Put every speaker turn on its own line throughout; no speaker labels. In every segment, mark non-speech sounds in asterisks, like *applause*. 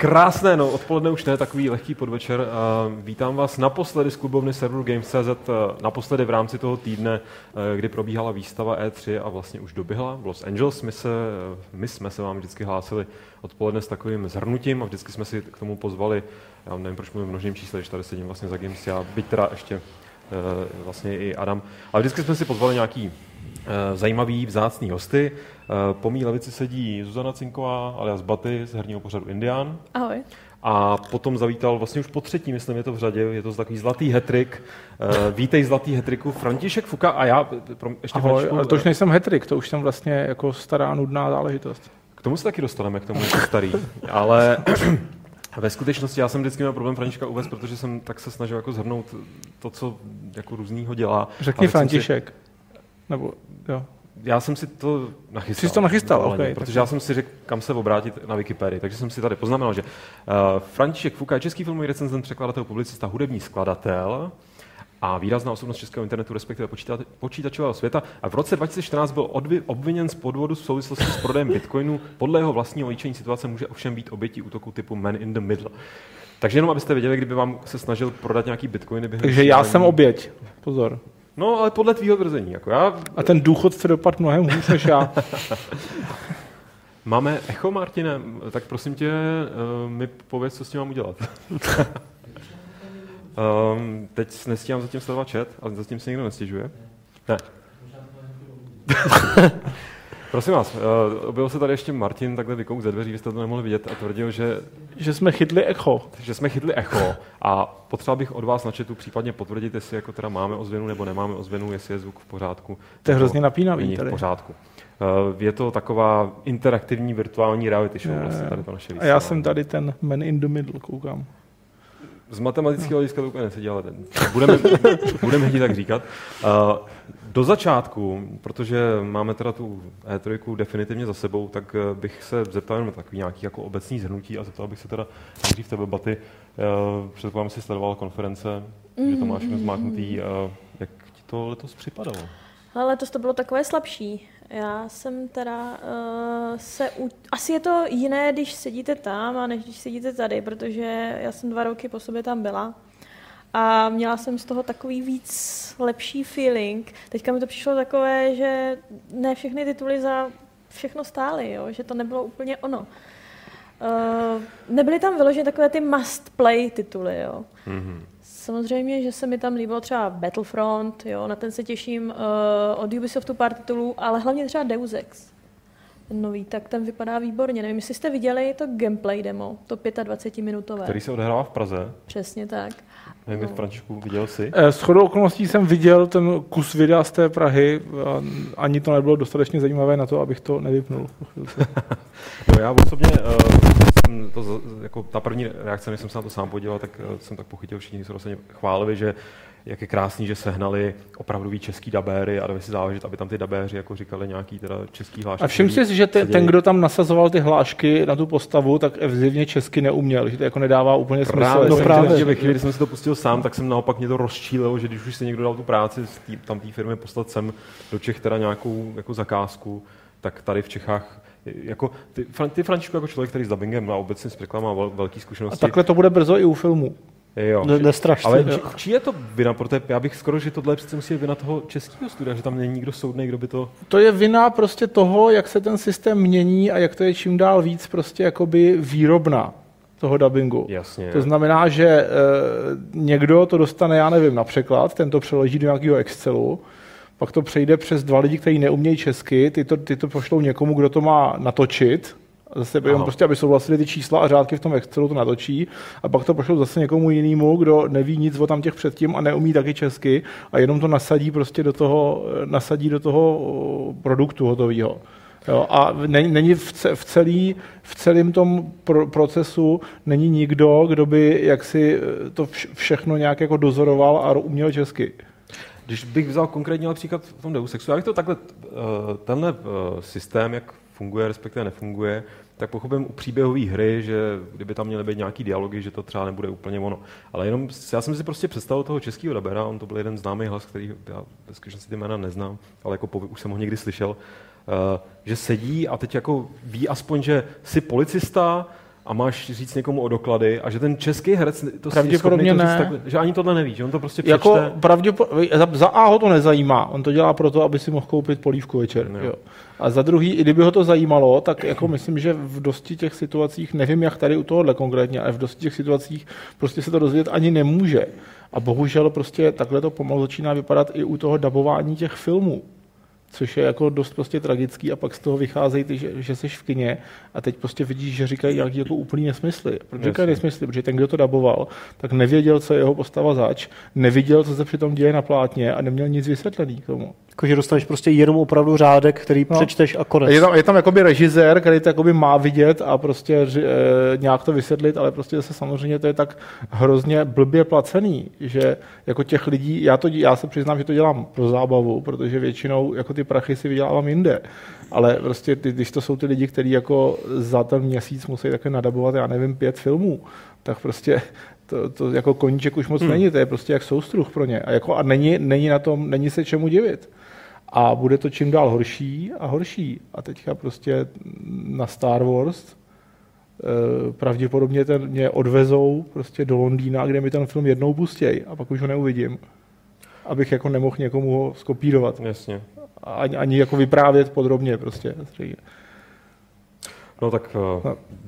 Krásné, no, odpoledne už ne, takový lehký podvečer. Vítám vás naposledy z klubovny serveru Games.cz, eh, naposledy v rámci toho týdne, eh, kdy probíhala výstava E3 a vlastně už doběhla v Los Angeles. My, se, eh, my jsme se vám vždycky hlásili odpoledne s takovým zhrnutím a vždycky jsme si k tomu pozvali, já nevím, proč mluvím v množném čísle, když tady sedím vlastně za Games, já byť teda ještě vlastně i Adam, ale vždycky jsme si pozvali nějaký zajímavý, vzácný hosty. Po mý levici sedí Zuzana Cinková alias Baty z herního pořadu Indian.
Ahoj.
A potom zavítal vlastně už po třetí, myslím, je to v řadě, je to takový zlatý hetrik. Vítej zlatý hetriku, František Fuka a já pro,
ještě Ahoj, Františku, ale to už nejsem hetrik, to už jsem vlastně jako stará nudná záležitost.
K tomu se taky dostaneme, k tomu jako starý. Ale ve skutečnosti já jsem vždycky měl problém Františka uvést, protože jsem tak se snažil jako zhrnout to, co jako různýho dělá.
Řekni František. Si... Nebo, jo
já jsem si to nachystal.
Jsi to nachystal,
okay, Protože já jsem si řekl, kam se obrátit na Wikipedii. Takže jsem si tady poznamenal, že uh, František Fuka je český filmový recenzent, překladatel, publicista, hudební skladatel a výrazná osobnost českého internetu, respektive počítačového světa. A v roce 2014 byl obviněn z podvodu v souvislosti s prodejem *laughs* bitcoinu. Podle jeho vlastního líčení situace může ovšem být obětí útoku typu man in the middle. Takže jenom abyste věděli, kdyby vám se snažil prodat nějaký bitcoiny.
Takže já jsem oběť. Pozor.
No, ale podle tvýho tvrzení. Jako já...
A ten důchod se dopad mnohem hůř než já. *laughs*
Máme echo, Martine, tak prosím tě, uh, mi pověz, co s tím mám udělat. um, *laughs* teď nestíhám zatím sledovat chat, ale zatím se nikdo nestěžuje. Ne. *laughs* Prosím vás, uh, objevil se tady ještě Martin, takhle vykouk ze dveří, vy jste to nemohli vidět a tvrdil, že...
Že jsme chytli echo.
Že jsme chytli echo a potřeboval bych od vás na chatu případně potvrdit, jestli jako teda máme ozvěnu nebo nemáme ozvěnu, jestli je zvuk v pořádku.
To je hrozně napínavý
není tady. v pořádku. Uh, je to taková interaktivní virtuální reality show, je, vlastně tady to naše
A já jsem tady ten man in the middle, koukám.
Z matematického hlediska to úplně nesedí, ale budeme, *laughs* budeme chtít tak říkat. Uh, do začátku, protože máme teda tu E3 definitivně za sebou, tak eh, bych se zeptal na takový nějaký jako obecný zhrnutí a zeptal bych se teda nejdřív tebe, Baty, uh, předpokládám, si sledoval konference, mm-hmm. že to máš zmáknutý, uh, jak ti to letos připadalo?
Ale letos to bylo takové slabší. Já jsem teda uh, se... U... Asi je to jiné, když sedíte tam, a než když sedíte tady, protože já jsem dva roky po sobě tam byla. A měla jsem z toho takový víc lepší feeling. Teďka mi to přišlo takové, že ne všechny tituly za všechno stály, jo? že to nebylo úplně ono. Uh, nebyly tam vyložené takové ty must play tituly. Jo? Mm-hmm. Samozřejmě, že se mi tam líbilo třeba Battlefront, jo, na ten se těším uh, od Ubisoftu pár titulů, ale hlavně třeba Deus Ex. Ten nový, tak ten vypadá výborně. Nevím, jestli jste viděli to gameplay demo, to 25-minutové.
Který se odehrává v Praze.
Přesně tak.
Nevím, no. Františku, viděl jsi?
Eh, s chodou okolností jsem viděl ten kus videa z té Prahy a ani to nebylo dostatečně zajímavé na to, abych to nevypnul. *laughs*
no já osobně uh, jsem to, jako ta první reakce, než jsem se na to sám podíval, tak uh, jsem tak pochytil, všichni se vlastně chválili, že jak je krásný, že sehnali opravdový český dabéry a dali si záležet, aby tam ty dabéři jako říkali nějaký teda český hlášky.
A všim si, že ten, ten, kdo tam nasazoval ty hlášky na tu postavu, tak evzivně česky neuměl, že to jako nedává úplně
právě smysl. No právě. Že ve chvíli, kdy jsem si to pustil sám, tak jsem naopak mě to rozčílilo, že když už si někdo dal tu práci tý, tam té firmy poslat sem do Čech teda nějakou jako zakázku, tak tady v Čechách jako ty, ty Františku jako člověk, který s dubbingem a obecně s překladem má velký zkušenosti.
A takhle to bude brzo i u filmu.
Jo.
Ne, nestrašně.
Ale či, či, je to vina? Protože já bych skoro, že tohle přece musí vina toho českého studia, že tam není nikdo soudný, kdo by to...
To je vina prostě toho, jak se ten systém mění a jak to je čím dál víc prostě jakoby výrobná toho dubbingu.
Jasně.
To znamená, že e, někdo to dostane, já nevím, na překlad, ten to přeloží do nějakého Excelu, pak to přejde přes dva lidi, kteří neumějí česky, ty to, ty to pošlou někomu, kdo to má natočit, Zase jenom prostě, aby souhlasili ty čísla a řádky v tom Excelu to natočí a pak to pošlou zase někomu jinému, kdo neví nic o tam těch předtím a neumí taky česky a jenom to nasadí prostě do toho, nasadí do toho produktu hotového. Jo, a není v, celý, v celém tom pro, procesu není nikdo, kdo by jaksi to všechno nějak jako dozoroval a uměl česky.
Když bych vzal konkrétní například v tom Deus Exu, já bych to takhle, eh, tenhle eh, systém, jak funguje, respektive nefunguje, tak pochopím u příběhové hry, že kdyby tam měly být nějaký dialogy, že to třeba nebude úplně ono. Ale jenom já jsem si prostě představil toho českého dabera, on to byl jeden známý hlas, který já ve skutečnosti ty jména neznám, ale jako už jsem ho někdy slyšel, uh, že sedí a teď jako ví aspoň, že jsi policista, a máš říct někomu o doklady a že ten český herec to
pravděpodobně
to
ne.
Takhle, že ani tohle neví, že on to prostě přečte.
Jako pravděpodobně, za, za A ho to nezajímá, on to dělá proto, aby si mohl koupit polívku večer.
Jo.
Jo. A za druhý, i kdyby ho to zajímalo, tak jako myslím, že v dosti těch situacích, nevím jak tady u tohohle konkrétně, ale v dosti těch situacích prostě se to dozvědět ani nemůže. A bohužel prostě takhle to pomalu začíná vypadat i u toho dabování těch filmů což je jako dost prostě tragický a pak z toho vycházejí ty, že, že jsi v kině a teď prostě vidíš, že říkají nějaký jako úplný nesmysly. Proč říkají nesmysly? Protože ten, kdo to daboval, tak nevěděl, co je jeho postava zač, neviděl, co se přitom děje na plátně a neměl nic vysvětlený k tomu.
Jakože dostaneš prostě jenom opravdu řádek, který no. přečteš a konec.
Je tam, je tam jakoby režisér, který to jakoby má vidět a prostě e, nějak to vysvětlit, ale prostě zase samozřejmě to je tak hrozně blbě placený, že jako těch lidí, já, to, já se přiznám, že to dělám pro zábavu, protože většinou jako ty prachy si vydělávám jinde. Ale prostě, ty, když to jsou ty lidi, kteří jako za ten měsíc musí také nadabovat, já nevím, pět filmů, tak prostě to, to jako koníček už moc hmm. není, to je prostě jak soustruh pro ně. A, jako, a není, není na tom, není se čemu divit. A bude to čím dál horší a horší. A teďka prostě na Star Wars eh, pravděpodobně ten, mě odvezou prostě do Londýna, kde mi ten film jednou pustěj a pak už ho neuvidím. Abych jako nemohl někomu ho skopírovat.
Jasně.
Ani, ani jako vyprávět podrobně prostě.
No tak no.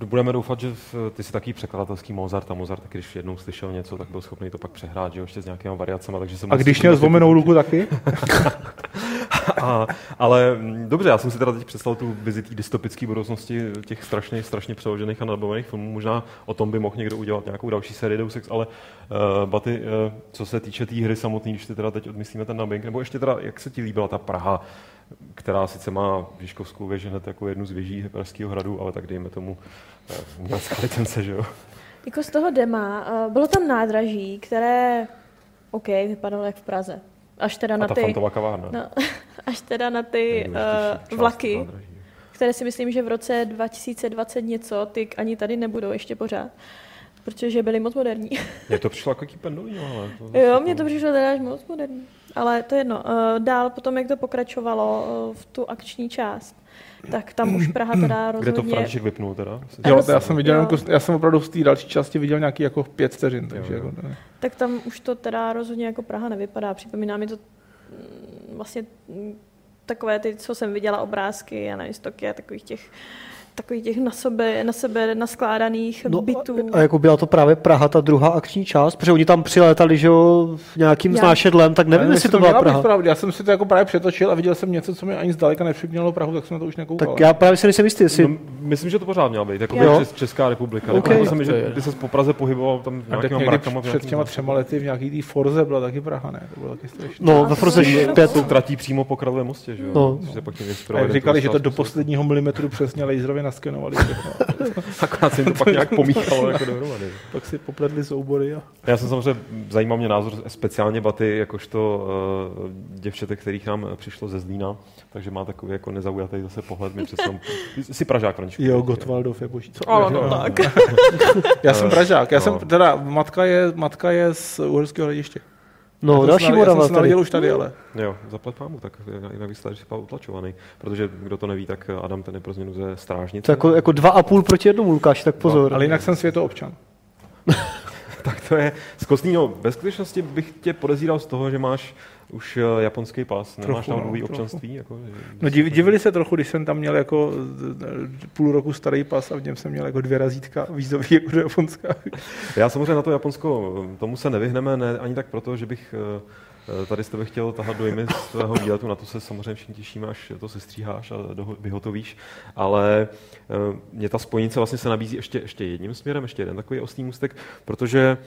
budeme doufat, že ty jsi taký překladatelský Mozart a Mozart, když jednou slyšel něco, tak byl schopný to pak přehrát, že jo, ještě s nějakými variacemi. Takže jsem
a když měl zlomenou ruku taky? *laughs*
a, ale mm, dobře, já jsem si teda teď představil tu vizi té dystopické budoucnosti těch strašně, strašně přeložených a nadbovaných filmů. Možná o tom by mohl někdo udělat nějakou další sérii Deus Ex, ale uh, Baty, uh, co se týče té tý hry samotné, když ty teda teď odmyslíme ten nabink, nebo ještě teda, jak se ti líbila ta Praha, která sice má Žižkovskou věž hned jako jednu z věží Pražského hradu, ale tak dejme tomu uh, *laughs* licence, že jo?
Jako z toho dema, uh, bylo tam nádraží, které, OK, vypadalo jak v Praze. Až teda
a
na ty...
kavárna.
No, *laughs* až teda na ty uh, vlaky, které si myslím, že v roce 2020 něco, ty ani tady nebudou ještě pořád protože byly moc moderní. *laughs*
Mně to přišlo jako pendolí, ale...
To jo, mně to přišlo teda až moc moderní. Ale to je jedno. Dál potom, jak to pokračovalo v tu akční část, tak tam už Praha teda rozhodně...
Kde to František vypnul teda?
Jo, já jsem viděl, jo. já jsem opravdu v té další části viděl nějaký jako pět vteřin, takže jo, jo. Jako,
Tak tam už to teda rozhodně jako Praha nevypadá. Připomíná mi to vlastně takové ty, co jsem viděla obrázky, já nevím, z Tokia, takových těch takových těch na sebe, na sebe naskládaných no, bytů.
A jako byla to právě Praha, ta druhá akční část, protože oni tam přilétali, že jo, nějakým znášedlem, tak nevím, jestli to byla Praha.
Pravdě. Já jsem si to jako právě přetočil a viděl jsem něco, co mi ani zdaleka nepřipomnělo Prahu, tak jsem na to už nekoukal.
Tak já právě si nejsem jistý, jestli... No,
myslím, že to pořád měla být, jako jo. Česká republika. Okay. Jako, jsem, že by se po Praze pohyboval tam nějakýma mrakama.
Před těma třema lety v nějaký té Forze byla taky Praha, ne? To bylo taky strašné.
No, ve Forze 5.
Tratí přímo po Králově mostě, že jo?
No.
Říkali, že to do posledního milimetru přesně laserově naskenovali. *laughs*
Akorát se jim to pak nějak pomíchalo jako dohromady.
Pak si popletli soubory. A...
Já jsem samozřejmě, zajímal mě názor speciálně Baty, jakožto uh, děvčete, kterých nám přišlo ze Zlína, takže má takový jako nezaujatý zase pohled. My přece *laughs* jsi Pražák, Františku.
Jo, Gotwaldov je boží. Co?
Ano, no, tak. *laughs*
já jsem Pražák. Já no. jsem, teda, matka je, matka je z Uherského hradiště.
No, další
jsem,
Morava.
Já jsem tady. už tady, ale.
Jo, zaplat pámu, tak jinak byste tady utlačovaný. Protože kdo to neví, tak Adam ten je pro změnu ze strážnice.
To jako, jako dva a půl proti jednomu, Lukáš, tak pozor.
No, ale jinak jsem světoobčan. *laughs*
tak to je z No, ve skutečnosti bych tě podezíral z toho, že máš už eh, japonský pas, nemáš trochu, tam nový no, občanství? Jako,
no div, divili se trochu, když jsem tam měl jako půl roku starý pas a v něm jsem měl jako dvě razítka vízový jako do Japonska. *laughs*
Já samozřejmě na to Japonsko, tomu se nevyhneme, ne, ani tak proto, že bych eh, tady s tebe chtěl tahat dojmy z tvého výletu, na to se samozřejmě všichni těšíme, až to se stříháš a vyhotovíš, ale eh, mě ta spojnice vlastně se nabízí ještě, ještě jedním směrem, ještě jeden takový ostný můstek, protože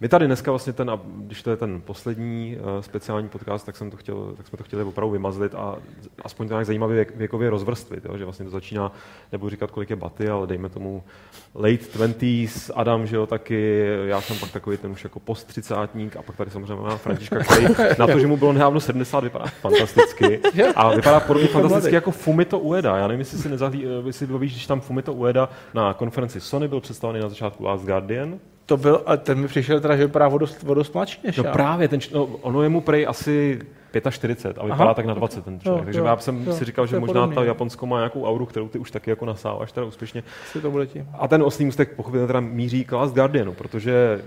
my tady dneska vlastně ten, když to je ten poslední uh, speciální podcast, tak, jsem to chtěl, tak jsme to chtěli opravdu vymazlit a aspoň to nějak zajímavě věk, věkově rozvrstvit, jo? že vlastně to začíná, nebudu říkat, kolik je baty, ale dejme tomu late twenties, Adam, že jo, taky, já jsem pak takový ten už jako post třicátník a pak tady samozřejmě mám Františka, který na to, že mu bylo nedávno 70, vypadá fantasticky a vypadá podobně fantasticky jako Fumito Ueda. Já nevím, jestli si nezahlí, eh, jestli víš, když tam Fumito Ueda na konferenci Sony byl představený na začátku Last Guardian,
to byl, a ten mi přišel teda, že vypadá o dost, o dost mladší než
No
já.
právě, ten, no, ono je mu prej asi 45 a vypadá Aha. tak na 20 ten člověk. Jo, Takže jo, já jsem jo, si říkal, že možná podobný. ta Japonsko má nějakou auru, kterou ty už taky jako nasáváš teda úspěšně.
to bude tím.
A ten osmý ústek pochopitelně teda míří k Last Guardianu, protože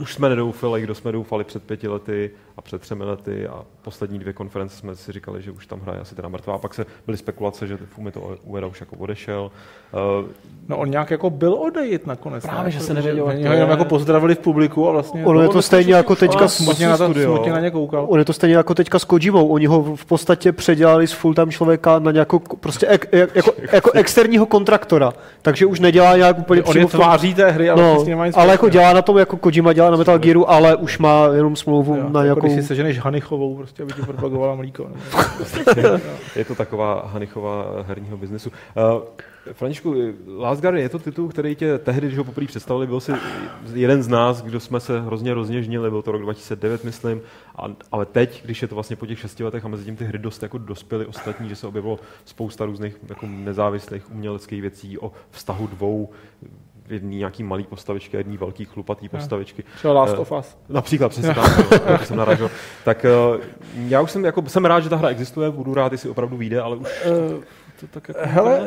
už jsme nedoufali, kdo jsme doufali před pěti lety a před třemi lety a poslední dvě konference jsme si říkali, že už tam hraje asi teda mrtvá. A pak se byly spekulace, že Fumi to Ueda už jako odešel.
Uh, no on nějak jako byl odejít nakonec.
Právě, ne? že se nevěděl.
Oni ho jenom jako pozdravili v publiku a vlastně...
On je to stejně jako teďka
smutně na, smutně na ně koukal.
On je to stejně jako teďka s Kojimou. Oni ho v podstatě předělali z full time člověka na nějakou prostě ek, jako, *laughs* jako, externího kontraktora. Takže už nedělá nějak úplně
On je tváří té hry, ale,
no, ale jako dělá na tom, jako Kojima dělá na Metal Gearu, ale už má jenom smlouvu jo, na
jako Když si seženeš Hanichovou, prostě, aby ti propagovala mlíko. *laughs* *laughs*
je to taková Hanichová herního biznesu. Uh, Františku, Last Guardian je to titul, který tě tehdy, když ho poprvé představili, byl si jeden z nás, kdo jsme se hrozně rozněžnili, byl to rok 2009, myslím, a, ale teď, když je to vlastně po těch šesti letech a mezi tím ty hry dost jako dospěly ostatní, že se objevilo spousta různých jako nezávislých uměleckých věcí o vztahu dvou jedný nějaký malý postavičky a jedný velký chlupatý postavičky.
Třeba Last uh, of Us.
Například, přesně *laughs* tak, jsem narážel. Tak uh, já už jsem, jako, jsem rád, že ta hra existuje, budu rád, jestli opravdu vyjde, ale už... Uh,
to tak jako hele,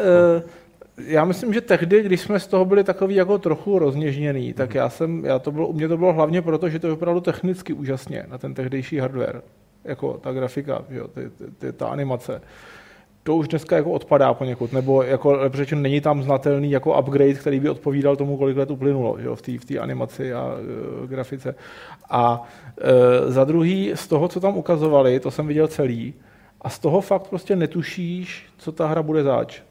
já myslím, že tehdy, když jsme z toho byli takový jako trochu rozněžněný, tak mhm. já jsem, já to bylo, u mě to bylo hlavně proto, že to je opravdu technicky úžasně na ten tehdejší hardware, jako ta grafika, jo, ty, ty, ty, ta animace to už dneska jako odpadá poněkud, nebo jako řečeno, není tam znatelný jako upgrade, který by odpovídal tomu, kolik let uplynulo jo, v té v animaci a e, grafice. A e, za druhý, z toho, co tam ukazovali, to jsem viděl celý, a z toho fakt prostě netušíš, co ta hra bude zač.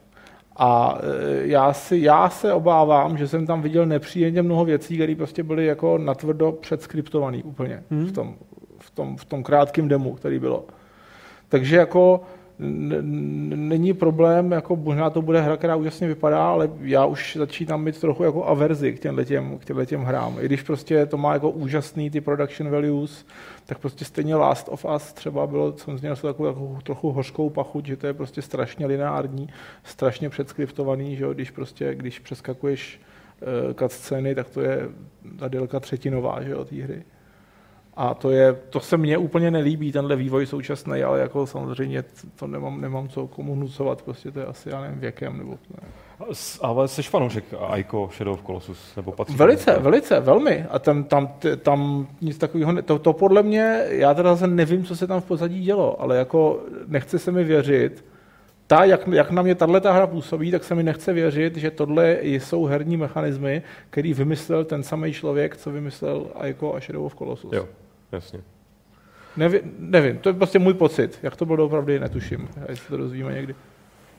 A e, já, si, já se obávám, že jsem tam viděl nepříjemně mnoho věcí, které prostě byly jako natvrdo předskriptované úplně hmm. v, tom, v, tom, v tom krátkém demo, který bylo. Takže jako není problém, jako možná to bude hra, která úžasně vypadá, ale já už začínám mít trochu jako averzi k těmhle těm, k těm hrám. I když prostě to má jako úžasný ty production values, tak prostě stejně Last of Us třeba bylo, jsem něho takovou jako trochu hořkou pachuť, že to je prostě strašně lineární, strašně předskriptovaný, že jo, když prostě, když přeskakuješ uh, cutscény, tak to je ta délka třetinová, že jo, té hry. A to, je, to se mně úplně nelíbí, tenhle vývoj současný, ale jako samozřejmě to nemám, nemám co komu hnucovat, prostě to je asi, já nevím, věkem nebo ne.
Ale jsi fanoušek Aiko Shadow of Colossus? Nebo patří
velice, tam? velice, velmi. A tam, tam, tam nic takového, ne, to, to podle mě, já teda zase nevím, co se tam v pozadí dělo, ale jako nechce se mi věřit, ta, jak, jak na mě tahle hra působí, tak se mi nechce věřit, že tohle jsou herní mechanismy, který vymyslel ten samý člověk, co vymyslel Aiko a Shadow of Colossus.
Jo. Jasně.
Nevi, nevím, to je prostě můj pocit. Jak to bylo opravdu, netuším. Jestli to dozvíme někdy.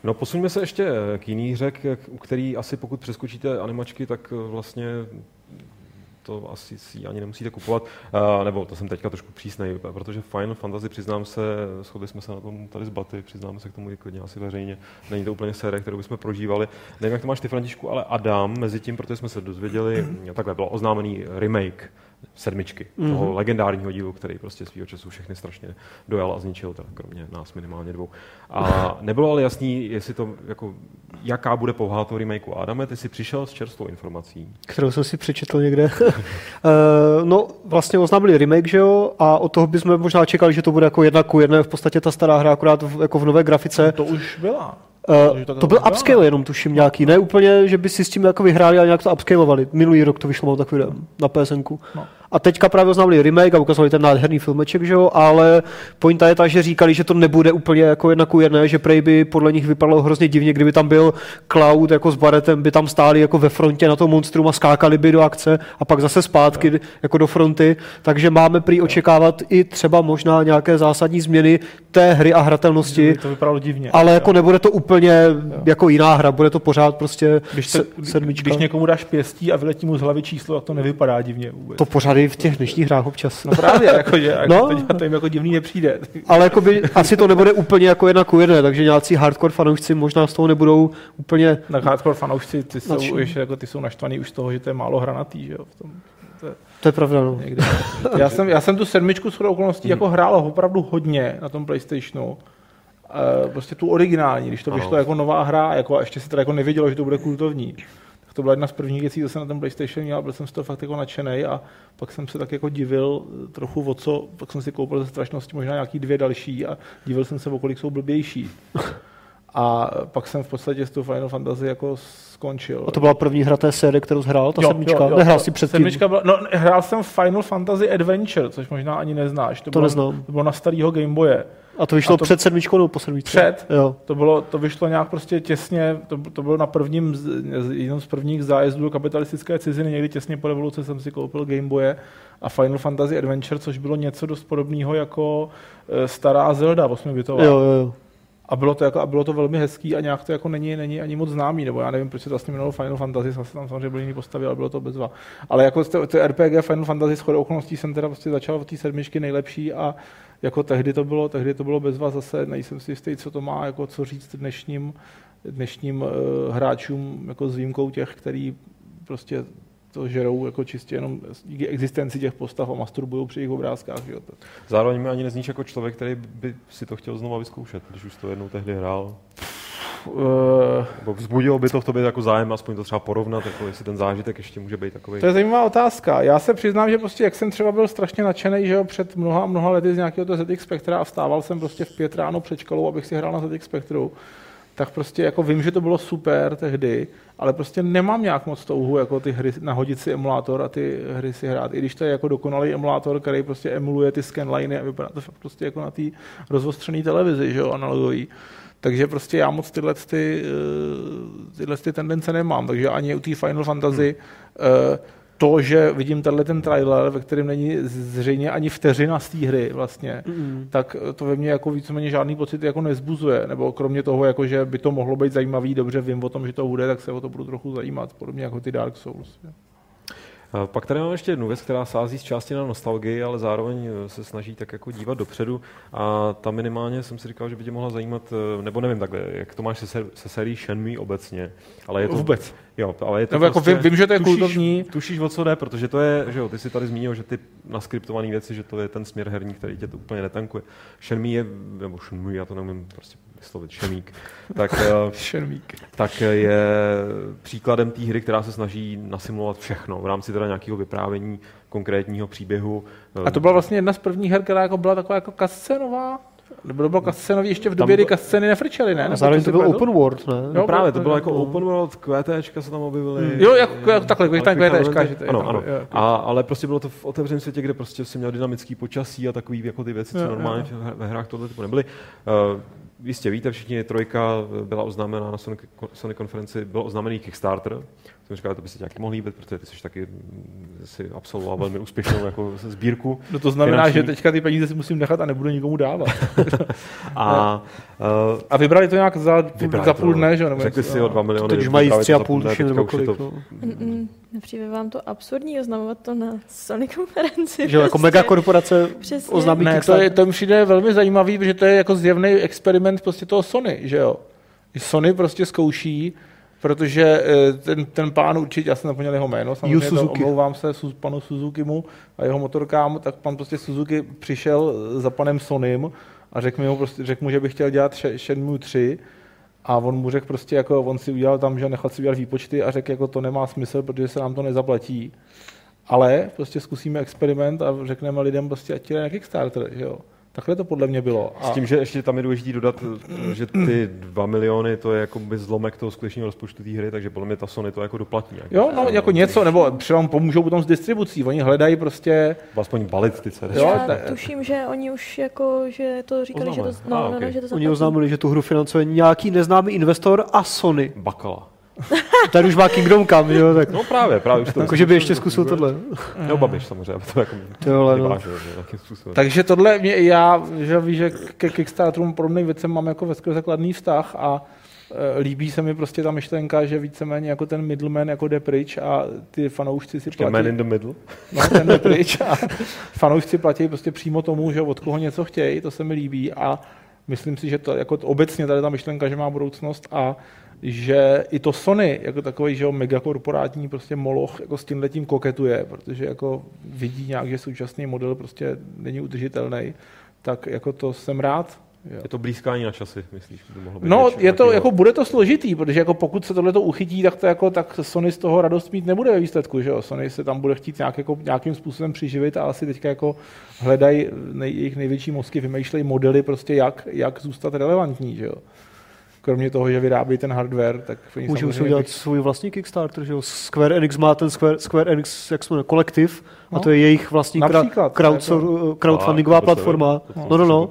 No posuňme se ještě k jiný hře, u který asi pokud přeskočíte animačky, tak vlastně to asi si ani nemusíte kupovat, uh, nebo to jsem teďka trošku přísnej, protože Final Fantasy, přiznám se, shodli jsme se na tom tady z Baty, přiznáme se k tomu i klidně asi veřejně, není to úplně série, kterou bychom prožívali. Nevím, jak to máš ty, Františku, ale Adam, mezi tím, protože jsme se dozvěděli, *clears throat* takhle bylo oznámený remake sedmičky, mm-hmm. toho legendárního dílu, který prostě svýho času všechny strašně dojal a zničil, teda kromě nás minimálně dvou. A *laughs* nebylo ale jasný, jestli to, jako, jaká bude povaha toho remakeu. Adame, ty jsi přišel s čerstvou informací.
Kterou jsem si přečetl někde. uh, *laughs* no, vlastně oznámili remake, že jo, a od toho bychom možná čekali, že to bude jako jedna ku jedné, v podstatě ta stará hra, akorát v, jako v nové grafice.
To už byla.
Uh, to, to byl upscale jenom, tuším nějaký. Ne úplně, že by si s tím jako vyhráli, ale nějak to upscalovali. Minulý rok to vyšlo, mám takový na PSNku. No. A teďka právě oznámili remake a ukázali ten nádherný filmeček, že jo, ale pointa je ta, že říkali, že to nebude úplně jako jedna ku jedné, že prej by podle nich vypadalo hrozně divně, kdyby tam byl Cloud jako s Baretem, by tam stáli jako ve frontě na tom monstrum a skákali by do akce a pak zase zpátky no. jako do fronty, takže máme prý očekávat i třeba možná nějaké zásadní změny té hry a hratelnosti.
To vypadalo divně.
Ale jako nebude to úplně jo. jako jiná hra, bude to pořád prostě
když, to, sedmička. když někomu dáš pěstí a vyletí mu z hlavy číslo, tak to nevypadá divně vůbec.
To pořád i v těch dnešních hrách občas.
No právě, jako, že jako no. to, to jim jako divný nepřijde.
Ale jako by, asi to nebude úplně jako jedna ku jedné, takže nějací hardcore fanoušci možná z toho nebudou úplně...
Tak hardcore fanoušci, ty jsou, už, jako, ty jsou naštvaný už z toho, že to je málo hranatý, že jo? V tom,
to, je, to je pravda, no.
Já jsem, já jsem tu sedmičku s okolností hmm. jako hrál opravdu hodně na tom PlayStationu. Uh, prostě tu originální, když to vyšlo jako nová hra, jako a ještě se teda jako nevědělo, že to bude kultovní Tak to byla jedna z prvních věcí, co jsem na ten PlayStation měl, byl jsem z toho fakt jako nadšený a pak jsem se tak jako divil trochu o co, pak jsem si koupil ze strašnosti možná nějaký dvě další a divil jsem se, o kolik jsou blbější. A pak jsem v podstatě s tou Final Fantasy jako skončil.
A to byla první hra té série, kterou hrál, ta
Jo,
sedmička?
jo, jo,
Nehrál
to-
si předtím?
sedmička byla, no, hrál jsem Final Fantasy Adventure, což možná ani neznáš.
To
bylo,
neznám.
To bylo na starého Game Boye.
A to vyšlo
A to-
před sedmičkou nebo po sedmičce?
Před.
Jo.
To, bylo, to vyšlo nějak prostě těsně, to, to bylo na prvním, jednom z prvních zájezdů do kapitalistické ciziny, někdy těsně po revoluci jsem si koupil Game Boye a Final Fantasy Adventure, což bylo něco dost podobného jako eh, stará Zelda 8 bitová.
Jo, jo, jo.
A bylo to, jako, a bylo to velmi hezký a nějak to jako není, není ani moc známý, nebo já nevím, proč se to vlastně jmenovalo Final Fantasy, zase tam samozřejmě byly jiný postavy, ale bylo to bezva. Ale jako to, to RPG Final Fantasy s chodou okolností jsem teda prostě začal od té sedmičky nejlepší a jako tehdy to bylo, tehdy to bylo bezva zase, nejsem si jistý, co to má, jako co říct dnešním, dnešním uh, hráčům, jako s výjimkou těch, který prostě to žerou jako čistě jenom díky existenci těch postav a masturbují při jejich obrázkách. Že?
Zároveň mi ani nezníš jako člověk, který by si to chtěl znova vyzkoušet, když už to jednou tehdy hrál.
Eh,
Nebo vzbudilo by to v tobě jako zájem, aspoň to třeba porovnat, jako jestli ten zážitek ještě může být takový.
To je zajímavá otázka. Já se přiznám, že prostě jak jsem třeba byl strašně nadšený, že jo, před mnoha, mnoha lety z nějakého toho ZX Spectra a vstával jsem prostě v pět ráno před školou, abych si hrál na ZX Spectru, tak prostě jako vím, že to bylo super tehdy, ale prostě nemám nějak moc touhu jako ty hry nahodit si emulátor a ty hry si hrát. I když to je jako dokonalý emulátor, který prostě emuluje ty scanliny a vypadá to fakt prostě jako na té rozostřené televizi, že jo, analogový. Takže prostě já moc tyhle, ty, eh, tyhle ty tendence nemám, takže ani u té Final Fantasy hmm. to, že vidím tenhle ten trailer, ve kterém není zřejmě ani vteřina z té hry vlastně,
Mm.
tak to ve mně jako víceméně žádný pocit jako nezbuzuje, nebo kromě toho, jako že by to mohlo být zajímavý, dobře vím o tom, že to bude, tak se o to budu trochu zajímat, podobně jako ty Dark Souls.
A Pak tady mám ještě jednu věc, která sází z části na nostalgii, ale zároveň eh, se snaží tak jako dívat dopředu. A tam minimálně jsem si říkal, že by tě mohla zajímat, eh, nebo nevím takhle, jak to máš se, se, se sérií Shenmue obecně. Ale je to,
Vůbec.
Jo, ale je to
Nebo jako vím, vím, že to je
tušíš,
kultovní.
Tušíš, o co jde, protože to je, že jo, ty si tady zmínil, že ty naskriptované věci, že to je ten směr herní, který tě to úplně netankuje. Shenmue je, nebo Shenmue, já to neumím prostě vyslovit, Šemík, tak, eh, *laughs*
Šermík.
tak je příkladem té hry, která se snaží nasimulovat všechno v rámci teda nějakého vyprávění konkrétního příběhu.
A to byla vlastně jedna z prvních her, která jako byla taková jako kascenová. Nebo to bylo kascenový ještě v
Tam
době, kdy kasceny nefrčely, ne?
A zároveň to byl open world, ne?
Jo,
No právě, to
bylo-
jako
no.
open world, QTčka se tam objevily.
Jo, jako- jako takhle, quick time
Ale quick
QTčka,
time
že to je
Ano,
takhle,
ano.
jo, jako-
A, ale prostě bylo to v otevřeném světě, kde prostě si měl dynamický počasí a takový jako ty věci, co
Jo,
normálně
jo.
ve hrách tohle typu nebyly. Uh, Jistě víte, všichni trojka byla oznámena na Sony, Sony konferenci, byl oznámený Kickstarter. Jsem říkal, to by se tě taky mohl líbit, protože ty jsi taky mm, si absolvoval velmi úspěšnou jako sbírku.
No to znamená,
finanční.
že teďka ty peníze si musím nechat a nebudu nikomu dávat. *laughs*
A uh,
A vybrali to nějak za, půl,
vybrali
za
to,
půl dne, že nebo
Řekli si o 2 miliony.
Teď už mají
to
tři a půl,
teďka
nebo kolik.
to-
no.
Nepřijde vám to absurdní oznamovat to na Sony konferenci?
Že jako
prostě.
megakorporace oznámí
Ne, to, je, to mi přijde velmi zajímavý, že to je jako zjevný experiment prostě toho Sony, že jo? Sony prostě zkouší, protože eh, ten, ten pán určitě, já jsem zapomněl jeho jméno, samozřejmě to omlouvám se Su- panu Suzukimu a jeho motorkám, tak pan prostě Suzuki přišel za panem Sonym a řekl mu, prostě, řekl mu že by chtěl dělat Sh- Shenmue 3 a on mu řekl prostě, jako on si udělal tam, že nechal si udělat výpočty a řekl, jako to nemá smysl, protože se nám to nezaplatí. Ale prostě zkusíme experiment a řekneme lidem prostě, ať dají na Kickstarter, že jo. Takhle to podle mě bylo.
S tím, že ještě tam je důležité dodat, že ty 2 miliony, to je jako by zlomek toho skutečného rozpočtu té hry, takže podle mě ta Sony to jako doplatí. nějakým
Jo, no, jako něco, nebo třeba vám pomůžou potom s distribucí. Oni hledají prostě,
Aspoň balit ty CD.
Jo,
Já
ta-
tuším, že oni už jako, že to říkali, že to, no,
Ah,
no,
okay.
no, že to
Oni
zaplatí.
oznámili, že tu hru financuje nějaký neznámý investor a Sony.
Bakala. *laughs*
Ten už má Kingdom že jo, tak
No právě, právě už to.
jako, že by ještě zkusil tohle.
No babiš samozřejmě, to jako
Ty vole, no.
Takže tohle mě já, že víš, že ke Kickstarterům podobným věcem mám jako ve základný vztah a e, líbí se mi prostě ta myšlenka, že víceméně jako ten middleman jako jde pryč a ty fanoušci si
Ještě man
platí,
in the middle. *laughs*
no, ten jde pryč a fanoušci platí prostě přímo tomu, že od koho něco chtějí, to se mi líbí a myslím si, že to jako obecně tady ta myšlenka, že má budoucnost a že i to Sony jako takový, že jo, megakorporátní prostě moloch jako s tím letím koketuje, protože jako vidí nějak, že současný model prostě není udržitelný, tak jako to jsem rád, Jo.
Je to blízkání na časy, myslíš? By mohlo být
No,
něčím
je to, jako bude to složitý, protože jako pokud se tohle to uchytí, tak to jako, tak Sony z toho radost mít nebude ve výsledku, že jo? Sony se tam bude chtít nějak, jako, nějakým způsobem přiživit a asi teďka jako hledají nej, jejich největší mozky, vymýšlejí modely prostě, jak, jak zůstat relevantní, že jo? Kromě toho, že vyrábí ten hardware, tak oni
Můžou si
samozřejmě
udělat
bych-
svůj vlastní Kickstarter, že jo? Square Enix má ten Square, Square Enix, jak se jmenuje, kolektiv, a
No.
to je jejich vlastní kra-
Například,
crowdsor- crowdfundingová
A, to se
platforma.
To
No, no, no.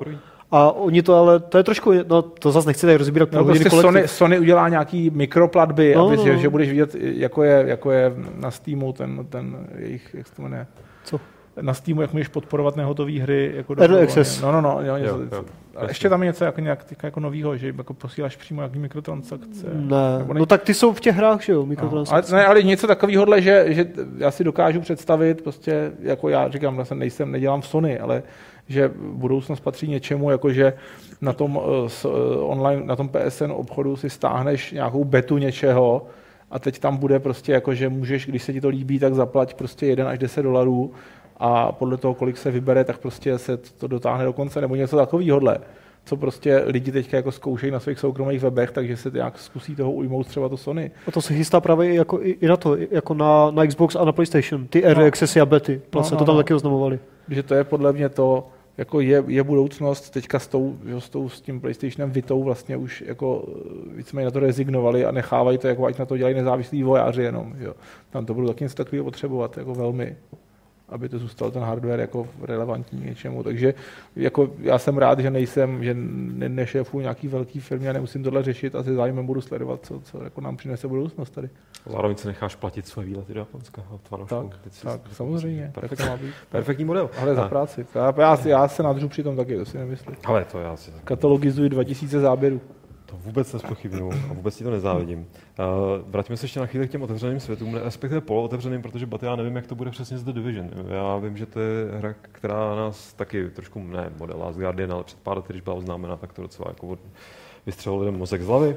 A oni to ale, to je trošku, no to zase nechci tady rozbírat
No, prostě
kolektiv.
Sony, Sony udělá nějaký mikroplatby,
No,
aby,
no,
že,
no.
že budeš vidět, jako je, jako je na Steamu ten, ten jejich, jak se to jmenuje,
Co?
Na Steamu, jak můžeš podporovat nehotové hry. Jako
Early access.
No, no, no. Jo,
Jo,
něco,
jo,
a ještě tam je něco jako, nějak, jako novýho, že jako posíláš přímo nějaký mikrotransakce.
Ne,
Nebo
no tak ty jsou v těch hrách, že jo,
No, ale,
mikrotransakce.
ne, ale něco takového, že, že já si dokážu představit, prostě, jako já říkám, já jsem nejsem, nedělám v Sony, ale že budoucnost patří něčemu, jako že na tom eh, s, eh, online, na tom PSN obchodu si stáhneš nějakou betu něčeho a teď tam bude prostě jako, že můžeš, když se ti to líbí, tak zaplať prostě 1 až 10 dolarů a podle toho, kolik se vybere, tak prostě se to, dotáhne do konce, nebo něco takového co prostě lidi teďka jako zkoušejí na svých soukromých webech, takže se nějak zkusí toho ujmout třeba to Sony.
A to se chystá právě jako, i, i na to, jako na, na Xbox a na PlayStation. Ty early
No.
accessy a bety, vlastně
no,
to tam
no.
taky oznamovali.
že to je podle mě to, jako je, je budoucnost, teďka s, tou, jo, s, tou, s tím PlayStationem Vitou vlastně už jako eh, víceméně na to rezignovali a nechávají to, jako ať na to dělají nezávislí vojáři jenom, jo. Tam to budou taky něco takového potřebovat, jako velmi aby to zůstal ten hardware jako relevantní něčemu. Takže jako já jsem rád, že nejsem, že ne, nešéfuji nějaký velký firmy a nemusím tohle řešit a se zájmem budu sledovat, co, co jako nám přinese budoucnost tady.
Zároveň si necháš platit své výlety do Japonska.
Tak, tak samozřejmě, tak
Perfektní,
to má být.
perfektní model.
Ale za práci. Já, já, já se nadřu při tom taky, to si nemyslím.
Ale to já si
Katalogizuji 2000 záběrů.
To vůbec nespochybnuju a vůbec ti to nezávidím. Uh, vraťme se ještě na chvíli k těm otevřeným světům, respektive polootevřeným, protože Baty, já nevím, jak to bude přesně z The Division. Já vím, že to je hra, která nás taky trošku, ne model Last Guardian, ale před pár lety, když byla oznámena, tak to docela jako vystřelil lidem mozek z hlavy.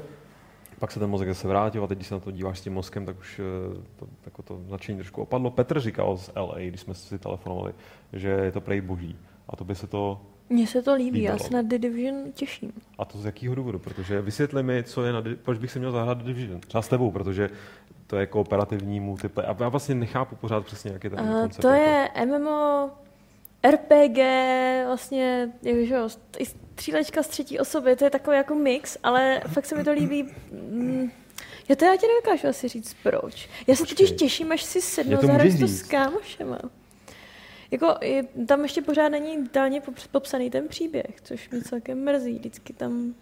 Pak se ten mozek zase vrátil a teď, když se na to díváš s tím mozkem, tak už eh, to, jako to nadšení trošku opadlo. Petr říkal z LA, když jsme si telefonovali, že je to prej boží. A to by se to
Mně se to líbí, já
Líbilo.
se na The Division těším.
A to z jakého důvodu? Protože vysvětli mi, co je na, proč bych si měl zahrát The Division. Třeba s tebou, protože to je kooperativní multiplayer. A já vlastně nechápu pořád přesně, jak je ten
Uh,
koncept.
to
jako.
je MMO, RPG, vlastně, jakože jo, střílečka z třetí osoby, to je takový jako mix, ale fakt se mi to líbí. Mm, já teda ti nedokážu asi říct proč. Já se
Počkej.
totiž těším, až si sednu
to
a zahraju to s kámošema. Jako, je, tam ještě pořád není dálně pop- popsaný ten příběh, což mě celkem mrzí. Vždycky tam...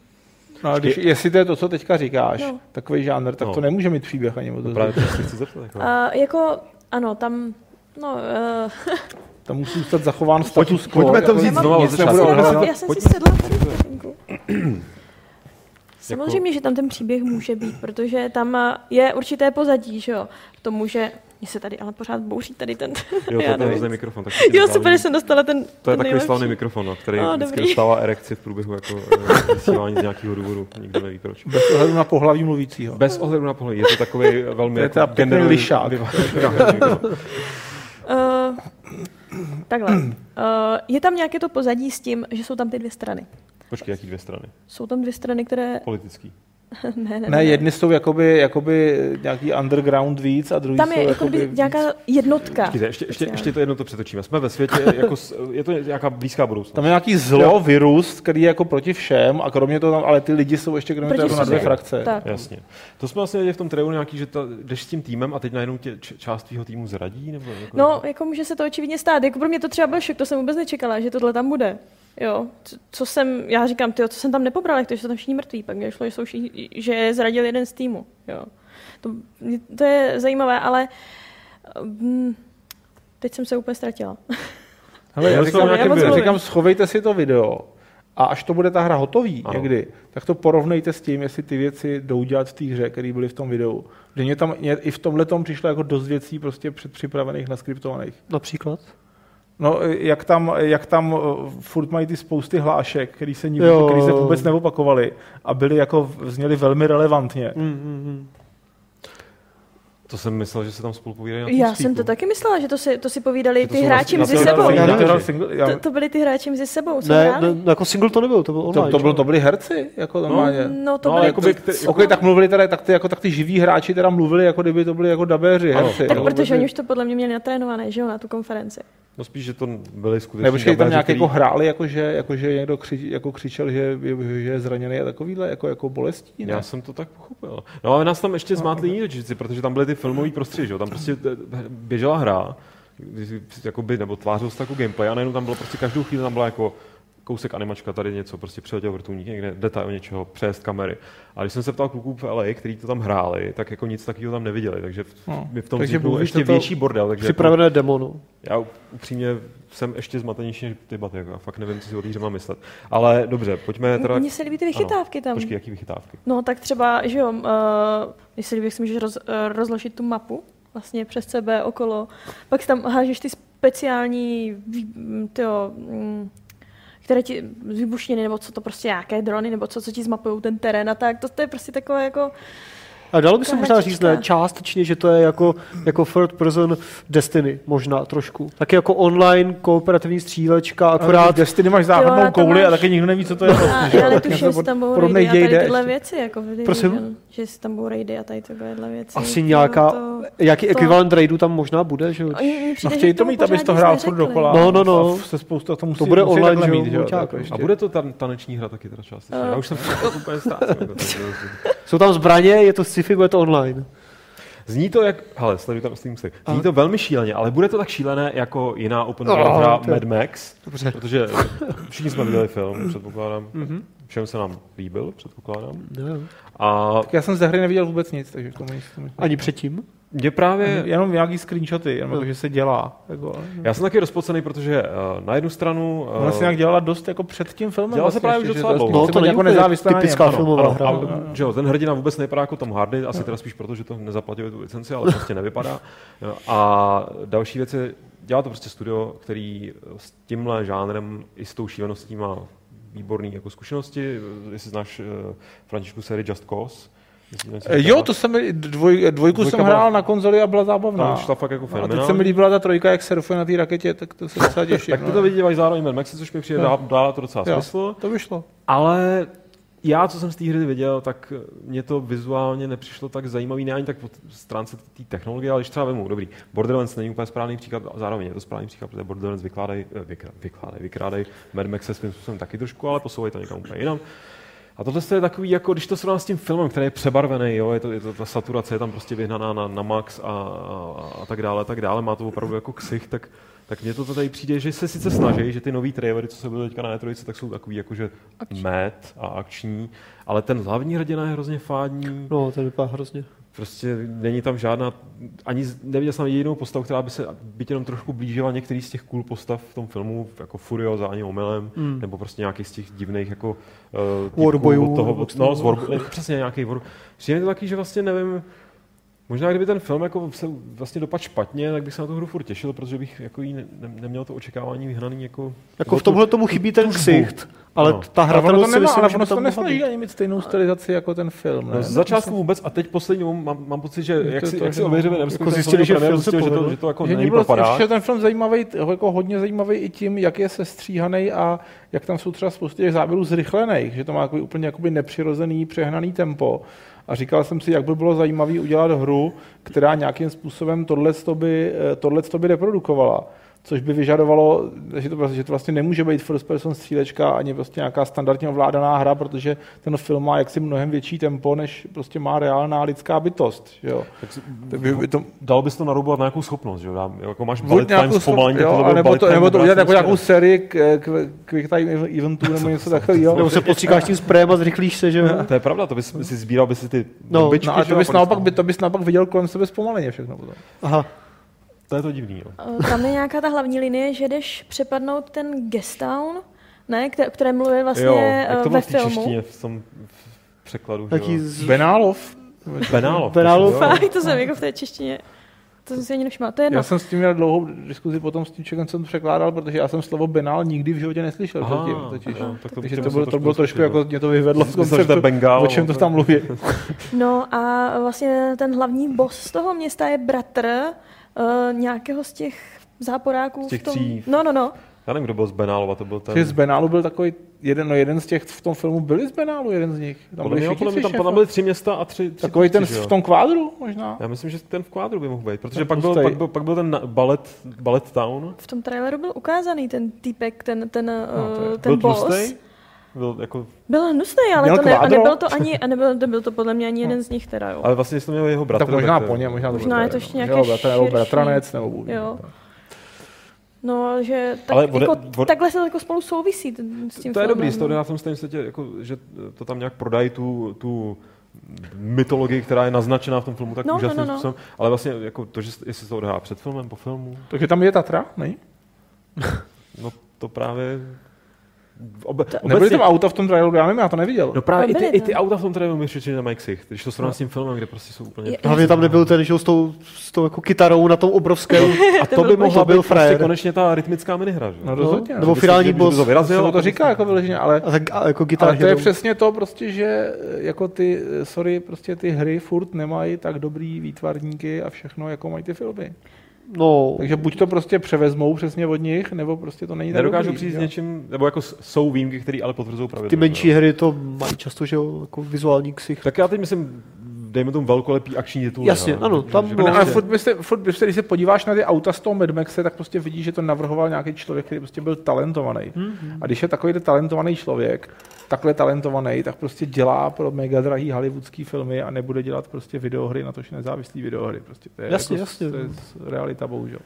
No, ale když, jestli to je to, co teďka říkáš,
No.
takový žánr, tak
No.
to nemůže mít příběh ani moc.
No právě to chci zeptat. Jako.
A jako, ano, tam... No, uh, *laughs*
Tam musí zůstat zachován status quo.
pojďme to
jako
vzít začátku.
já, jsem si sedla vteřinku. Samozřejmě, že tam ten příběh může být, protože tam je určité pozadí, že jo, k tomu, že mě se tady ale pořád bouří tady ten...
Jo, *laughs* to je ten hrozný mikrofon. Tak
Jo, super, že jsem dostala ten
To je
ten
takový
nejlepší.
slavný mikrofon, no, který
A,
vždycky dostává erekci v průběhu jako, eh, vysílání z nějakého důvodu. Nikdo neví proč.
Bez ohledu na pohlaví mluvícího.
Bez ohledu na pohled. Je to takový *laughs* velmi...
To je
jako genderový-
lišák.
Uh, *laughs* takhle. Uh, je tam nějaké to pozadí s tím, že jsou tam ty dvě strany.
Počkej, jaký dvě strany?
Jsou tam dvě strany, které...
Politický. *laughs*
ne, ne,
Ne, jedny jsou jakoby, jakoby nějaký underground víc a druhý
Tam
jsou
je
jakoby
jakoby nějaká jednotka.
Počkejte, ještě, ještě, ještě to jedno to přetočíme. Jsme ve světě, jako, je to nějaká blízká budoucnost.
Tam je nějaký zlo, virus, který je jako proti všem a kromě toho tam, ale ty lidi jsou ještě kromě toho jako na dvě frakce.
Tak.
Jasně. To jsme vlastně v tom traileru nějaký, že ta, jdeš s tím týmem a teď najednou tě č- část tvýho týmu zradí? Nebo jako,
No, jako může se to očividně stát. Jako pro mě to třeba byl šok, to jsem vůbec nečekala, že tohle tam bude. Jo, co, co jsem, já říkám, tyjo, co jsem tam nepobral, jak to, že jsou tam všichni mrtví, pak mě šlo, že, jsou všichni, že je zradil jeden z týmu. Jo. To, to je zajímavé, ale um, teď jsem se úplně ztratila. *laughs*
Hele, já
Já
říkám, já
byl.
říkám, schovejte si to video a až to bude ta hra hotový
Ano.
ano. někdy, tak to porovnejte s tím, jestli ty věci jdou dělat v té hře, které byly v tom videu. Že mě tam mě, i v tomhle tom přišlo jako dost věcí prostě předpřipravených, naskriptovaných.
Například.
No, jak tam, jak tam uh, furt mají ty spousty hlášek, který se, nikdy, který se vůbec neopakovaly a byly jako, zněly velmi relevantně.
Mm, mm, mm.
To jsem myslel, že se tam spolu povídají na
Já
Teamspeaku.
jsem to taky myslela, že to si, to si povídali
to
ty hráči
vlastně
mezi
to-
sebou.
to-
to,
To, to byli ty hráči mezi sebou, co
Ne, ne, jako single to nebyl, to byl
to,
online.
to, bylo,
že?
to byli herci, jako normálně.
No, to
No,
byli...
jakoby,
ty-
kte-
Ok, tak mluvili teda, tak ty, jako, tak ty živí hráči teda mluvili, jako kdyby to byli jako dabéři, herci.
tak
jo,
protože oni už to podle mě měli natrénované, že jo, na tu konferenci.
No spíš, že to byli skutečně
Nebo počkej, tam
dabéři,
nějak
který-
jako hráli, jakože, jakože někdo kři, jako křičel, že, je- že je zraněný a takovýhle, jako, jako bolestí, ne?
Já jsem to tak pochopil. No ale nás tam ještě zmátli jiní točíci, protože tam byly ty filmové prostředí, že jo? Tam prostě eh, běžela hra, jakoby, nebo tvářil se jako gameplay a najednou tam bylo prostě každou chvíli tam byla jako kousek animačka, tady něco, prostě přiletěl vrtulník, někde detail něčeho, přejezd kamery. A když jsem se ptal kluků v LA, kteří to tam hráli, tak jako nic takového tam neviděli, takže v,
No,
mi v tom
takže
ještě
to
větší bordel. Takže jako,
Připravené demo, no.
já upřímně jsem ještě zmatenější než ty baty, jako, fakt nevím, co si o té mám myslet. Ale dobře, pojďme teda...
Mně se líbí ty vychytávky tam.
Počkej, jaký vychytávky?
No tak třeba, že jo, uh, mně se líbí, jak si můžeš roz, uh, rozložit tu mapu vlastně přes sebe okolo. Pak si tam hážeš ty speciální, tyjo, mm, které ti z výbušniny, nebo co to prostě nějaké drony, nebo co, co ti zmapují ten terén a tak. To, to je prostě takové jako...
A dalo by se možná říct, ne, částečně, že to je jako, jako third person Destiny, možná trošku. Taky jako online kooperativní střílečka,
Akorát Destiny máš
a tam
kouli a
máš-
taky nikdo neví, co to je. *laughs*
Já,
že jo?
já netuším, jestli tam budou raidy a tady tyhle věci, jako
Prosím?
Že jestli tam budou raidy a tady tyhle věci.
asi nějaká,
to-
jaký
to-
ekvivalent raidu tam možná bude, že jo?
No
že
chtějí to mít, abys to hrál furt dokola.
No, no, no.
A se spousta to musí,
To bude online, že jo,
mít, že.
A bude to ta taneční hra taky teda částečně? Já už jsem to úplně ztrácel. Jako, *laughs*
Jsou tam zbraně, je to sci-fi, bude to online.
Zní to jak, hele, sleduj tam Steam Stick. Zní to velmi šíleně, ale bude to tak šílené jako jiná open world
Oh,
hra
to-
Mad Max,
Dobře.
protože všichni jsme viděli film, předpokládám. Všem se nám líbil, předpokládám.
Jo.
A
Tak já jsem ze hry neviděl vůbec nic, takže k tomu nic-
Ani předtím?
Mě právě,
Jenom nějaký screenshoty, jenom jako, že se dělá. Jako,
já jsem taky rozpocený, protože uh, na jednu stranu... Uh,
Ona se nějak dělala dost jako před tím filmem.
Dělala se právě už docela dlouho.
to
No, to
být
není
jako nezávislá
typická
Ano.
filmová
ano,
hra.
a, že jo, ten hrdina vůbec nevypadá jako Tom Hardy, asi teda spíš proto, že to nezaplatil tu licenci, ale prostě nevypadá. A další věc je, dělá to prostě studio, který s tímhle žánrem i s tou šíleností má výborný jako zkušenosti. Jestli znáš uh, Františku sérii Just Cause.
Eh, Jo, to jsem, dvoj, dvojku
Dvojka
jsem
byla-
hrál na konzoli a byla zábavná.
Tam šla fakt jako
No, a teď se mi líbila ta trojka, jak surfuje na té raketě, tak to se docela těším.
Tak
no.
to to vydělají zároveň Mad Maxi, což mi přijde,
Jo.
dá, to docela
Jo.
smysl.
To vyšlo.
Ale já, co jsem z té hry viděl, tak mě to vizuálně nepřišlo tak zajímavý, ne ani tak po stránce té technologie, ale když třeba vemu, dobrý, Borderlands není úplně správný příklad, a zároveň je to správný příklad, protože Borderlands vykládají, eh, vykrá- vykládají, vykrádají Mad Max se svým způsobem taky trošku, ale posouvají to někam úplně jinam. A tohle je takový, jako když to srovnám s tím filmem, který je přebarvený, jo, je to, je to ta saturace je tam prostě vyhnaná na, na max a, a, a, tak dále, a tak dále, má to opravdu jako ksich, tak, tak mně to tady přijde, že se sice snaží, že ty nový trailery, co se byly teďka na E3, tak jsou takový jakože mad a akční, ale ten hlavní hrdina je hrozně fádní,
No, to vypadá hrozně.
Prostě není tam žádná, ani neviděl jsem jedinou postavu, která by se byť jenom trošku blížila některý z těch cool postav v tom filmu, jako Furioza ani omylem,
Mm.
nebo prostě nějaký z těch divných jako uh,
Warbojů,
od toho, no, z war, ne, přesně nějaký war. Přijde to taky, že vlastně nevím, Možná kdyby ten film jako se vlastně dopadl špatně, tak bych se na tu hru furt těšil, protože bych jako jí ne, ne, neměl to očekávání vyhnaný jako...
Jako v tomhle tomu chybí ten ksicht, ale
No.
ta
Ale ono to
si
nemá,
myslím,
ale ono se to nesnaží ani mít stejnou stylizaci jako ten film. Ne?
No, z začátku vůbec a teď poslední mám, mám pocit, že jak
to
si,
to,
jak
že
si
no.
ověřili,
Jako zjistili, že film se
že to, že to jako
že
není
bylo
propadá.
že ten film zajímavý, jako hodně zajímavý i tím, jak je sestříhaný a jak tam jsou třeba spousty těch záběrů zrychlených, že to má jako úplně jakoby nepřirozený, přehnaný tempo. A říkal jsem si, jak by bylo zajímavé udělat hru, která nějakým způsobem tohle by, eh, by reprodukovala. Což by vyžadovalo, že to, vlastně, že to vlastně nemůže být first person střílečka ani prostě nějaká standardně ovládaná hra, protože ten film má jaksi mnohem větší tempo, než prostě má reálná lidská bytost. že Jo.
Tak si-
Tak by, by to,
Dalo bys to naroubovat na nějakou schopnost, že jo? Jako máš bullet time zpomalení,
jo, a
byl
nebo to, nebo to udělat jako nějakou sérii k, k, Quick Time Eventů nebo něco takového.
Nebo se postříkáš tím sprejem a zrychlíš se, že jo?
To je pravda, to bys si sbíral bys si ty
No,
bombičky,
No, ale
že
to bys,
a pak
naopak,
bys
by, to bys naopak viděl kolem sebe zpomaleně všechno potom.
Aha.
To je to divný, jo.
Eh, Tam je nějaká ta hlavní linie, že jdeš přepadnout ten guest town, ne, které, které mluví vlastně
jo,
eh,
jak to
ve
bylo v té
filmu.
češtině v tom v překladu, že
Taký
jo?
z...
Benálov.
Benálov.
Benálov.
Fakt, to jsem jako v té češtině. To jsem si ani nevšimla, to je jedno.
Já jsem s tím měl dlouhou diskuzi potom s tím člověkem, jsem to překládal, protože já jsem slovo benál nikdy v životě neslyšel
Aha,
předtím. Totiž.
aha, tak to
Takže to bylo, to bylo trošku jako, mě to vyvedlo z konceptu,
Bengál,
o čem to tam mluví.
No a vlastně ten hlavní boss z toho města je bratr uh, nějakého z těch záporáků
Z těch
v tom...
tří.
No, no, no.
Já nevím, kdo byl z Benálova, to byl ten...
Takže z Benálu byl takový, jeden, no jeden z těch v tom filmu byli z Benálu, jeden z nich. Tam
Podle
byli
mě, podle mě
tři
tam, tam byly tři města a tři, tři
Takový ten v tom kvádru možná.
Já myslím, že ten v kvádru by mohl být, protože pak byl, pak, byl, pak byl ten na- ballet, ballet Town.
V tom traileru byl ukázaný ten týpek, ten, ten,
No,
uh, ten
byl
boss.
tlustej? Byl jako,
Byl hnusný, ale to ne, a
kvádro?
nebyl to ani, *laughs* a nebyl, nebyl to podle mě ani jeden z nich teda, jo.
ale vlastně jestli to měl jeho bratr.
tak možná
to-
po něm, možná to
Možná je to ještě nějaké
Jo, bratr, nebo
širší.
bratranec, nebo Bůh.
Jo. No, že tak,
Ale bude-
jako,
bude-
takhle se to jako spolu souvisí s tím
To je
filmem,
dobrý, z toho
no.
já jsem stejně světě, jako, že to tam nějak prodají tu, tu mytologii, která je naznačená v tom filmu tak
No, no,
úžasným
no, no.
způsobem, ale vlastně jako to, že jestli se to odehrá před filmem, po filmu,
Takže tam je Tatra, ne?
no to právě Obe,
Nebyly tam auta v tom traileru, já nevím, já to neviděl.
No právě i ty, i ty auta v tom traileru mi přišly na Mike když to srovnám s tím filmem, kde prostě jsou úplně...
Hlavně tam nebyl ten, že s tou, s tou jako kytarou na tom obrovském.
A *laughs* to,
To
by mohla být prostě konečně ta rytmická minihra, že?
No rozhodně.
Nebo
No,
finální boss.
to vyrazil,
to říká jako vyloženě, ale,
A tak a jako
ale to je přesně to prostě, že eh, jako ty, eh, sorry, prostě ty hry furt nemají tak dobrý výtvarníky a všechno, jako mají ty filmy.
No,
Takže buď to prostě převezmou přesně od nich, nebo prostě to není tak
Nedokážu
dobrý,
přijít s
jo.
něčím, nebo jako s- jsou výjimky, které ale potvrzují pravidla.
ty menší
jo.
hry to mají často, že jo, jako vizuální ksich.
Tak já teď myslím, dejme tomu velkolepý akční titul.
Jasně, ano, tam
že,
bylo-
No, ale furt, byste, furt byste, když se podíváš na ty auta z toho Mad Maxe, tak prostě vidíš, že to navrhoval nějaký člověk, který prostě byl talentovaný.
Mhm.
A když je takový talentovaný člověk, takhle talentovaný, tak prostě dělá pro mega drahý hollywoodský filmy a nebude dělat prostě videohry, na tož nezávislý videohry. Prostě to je,
Jasně,
jako,
jasně.
To je realita, bohužel.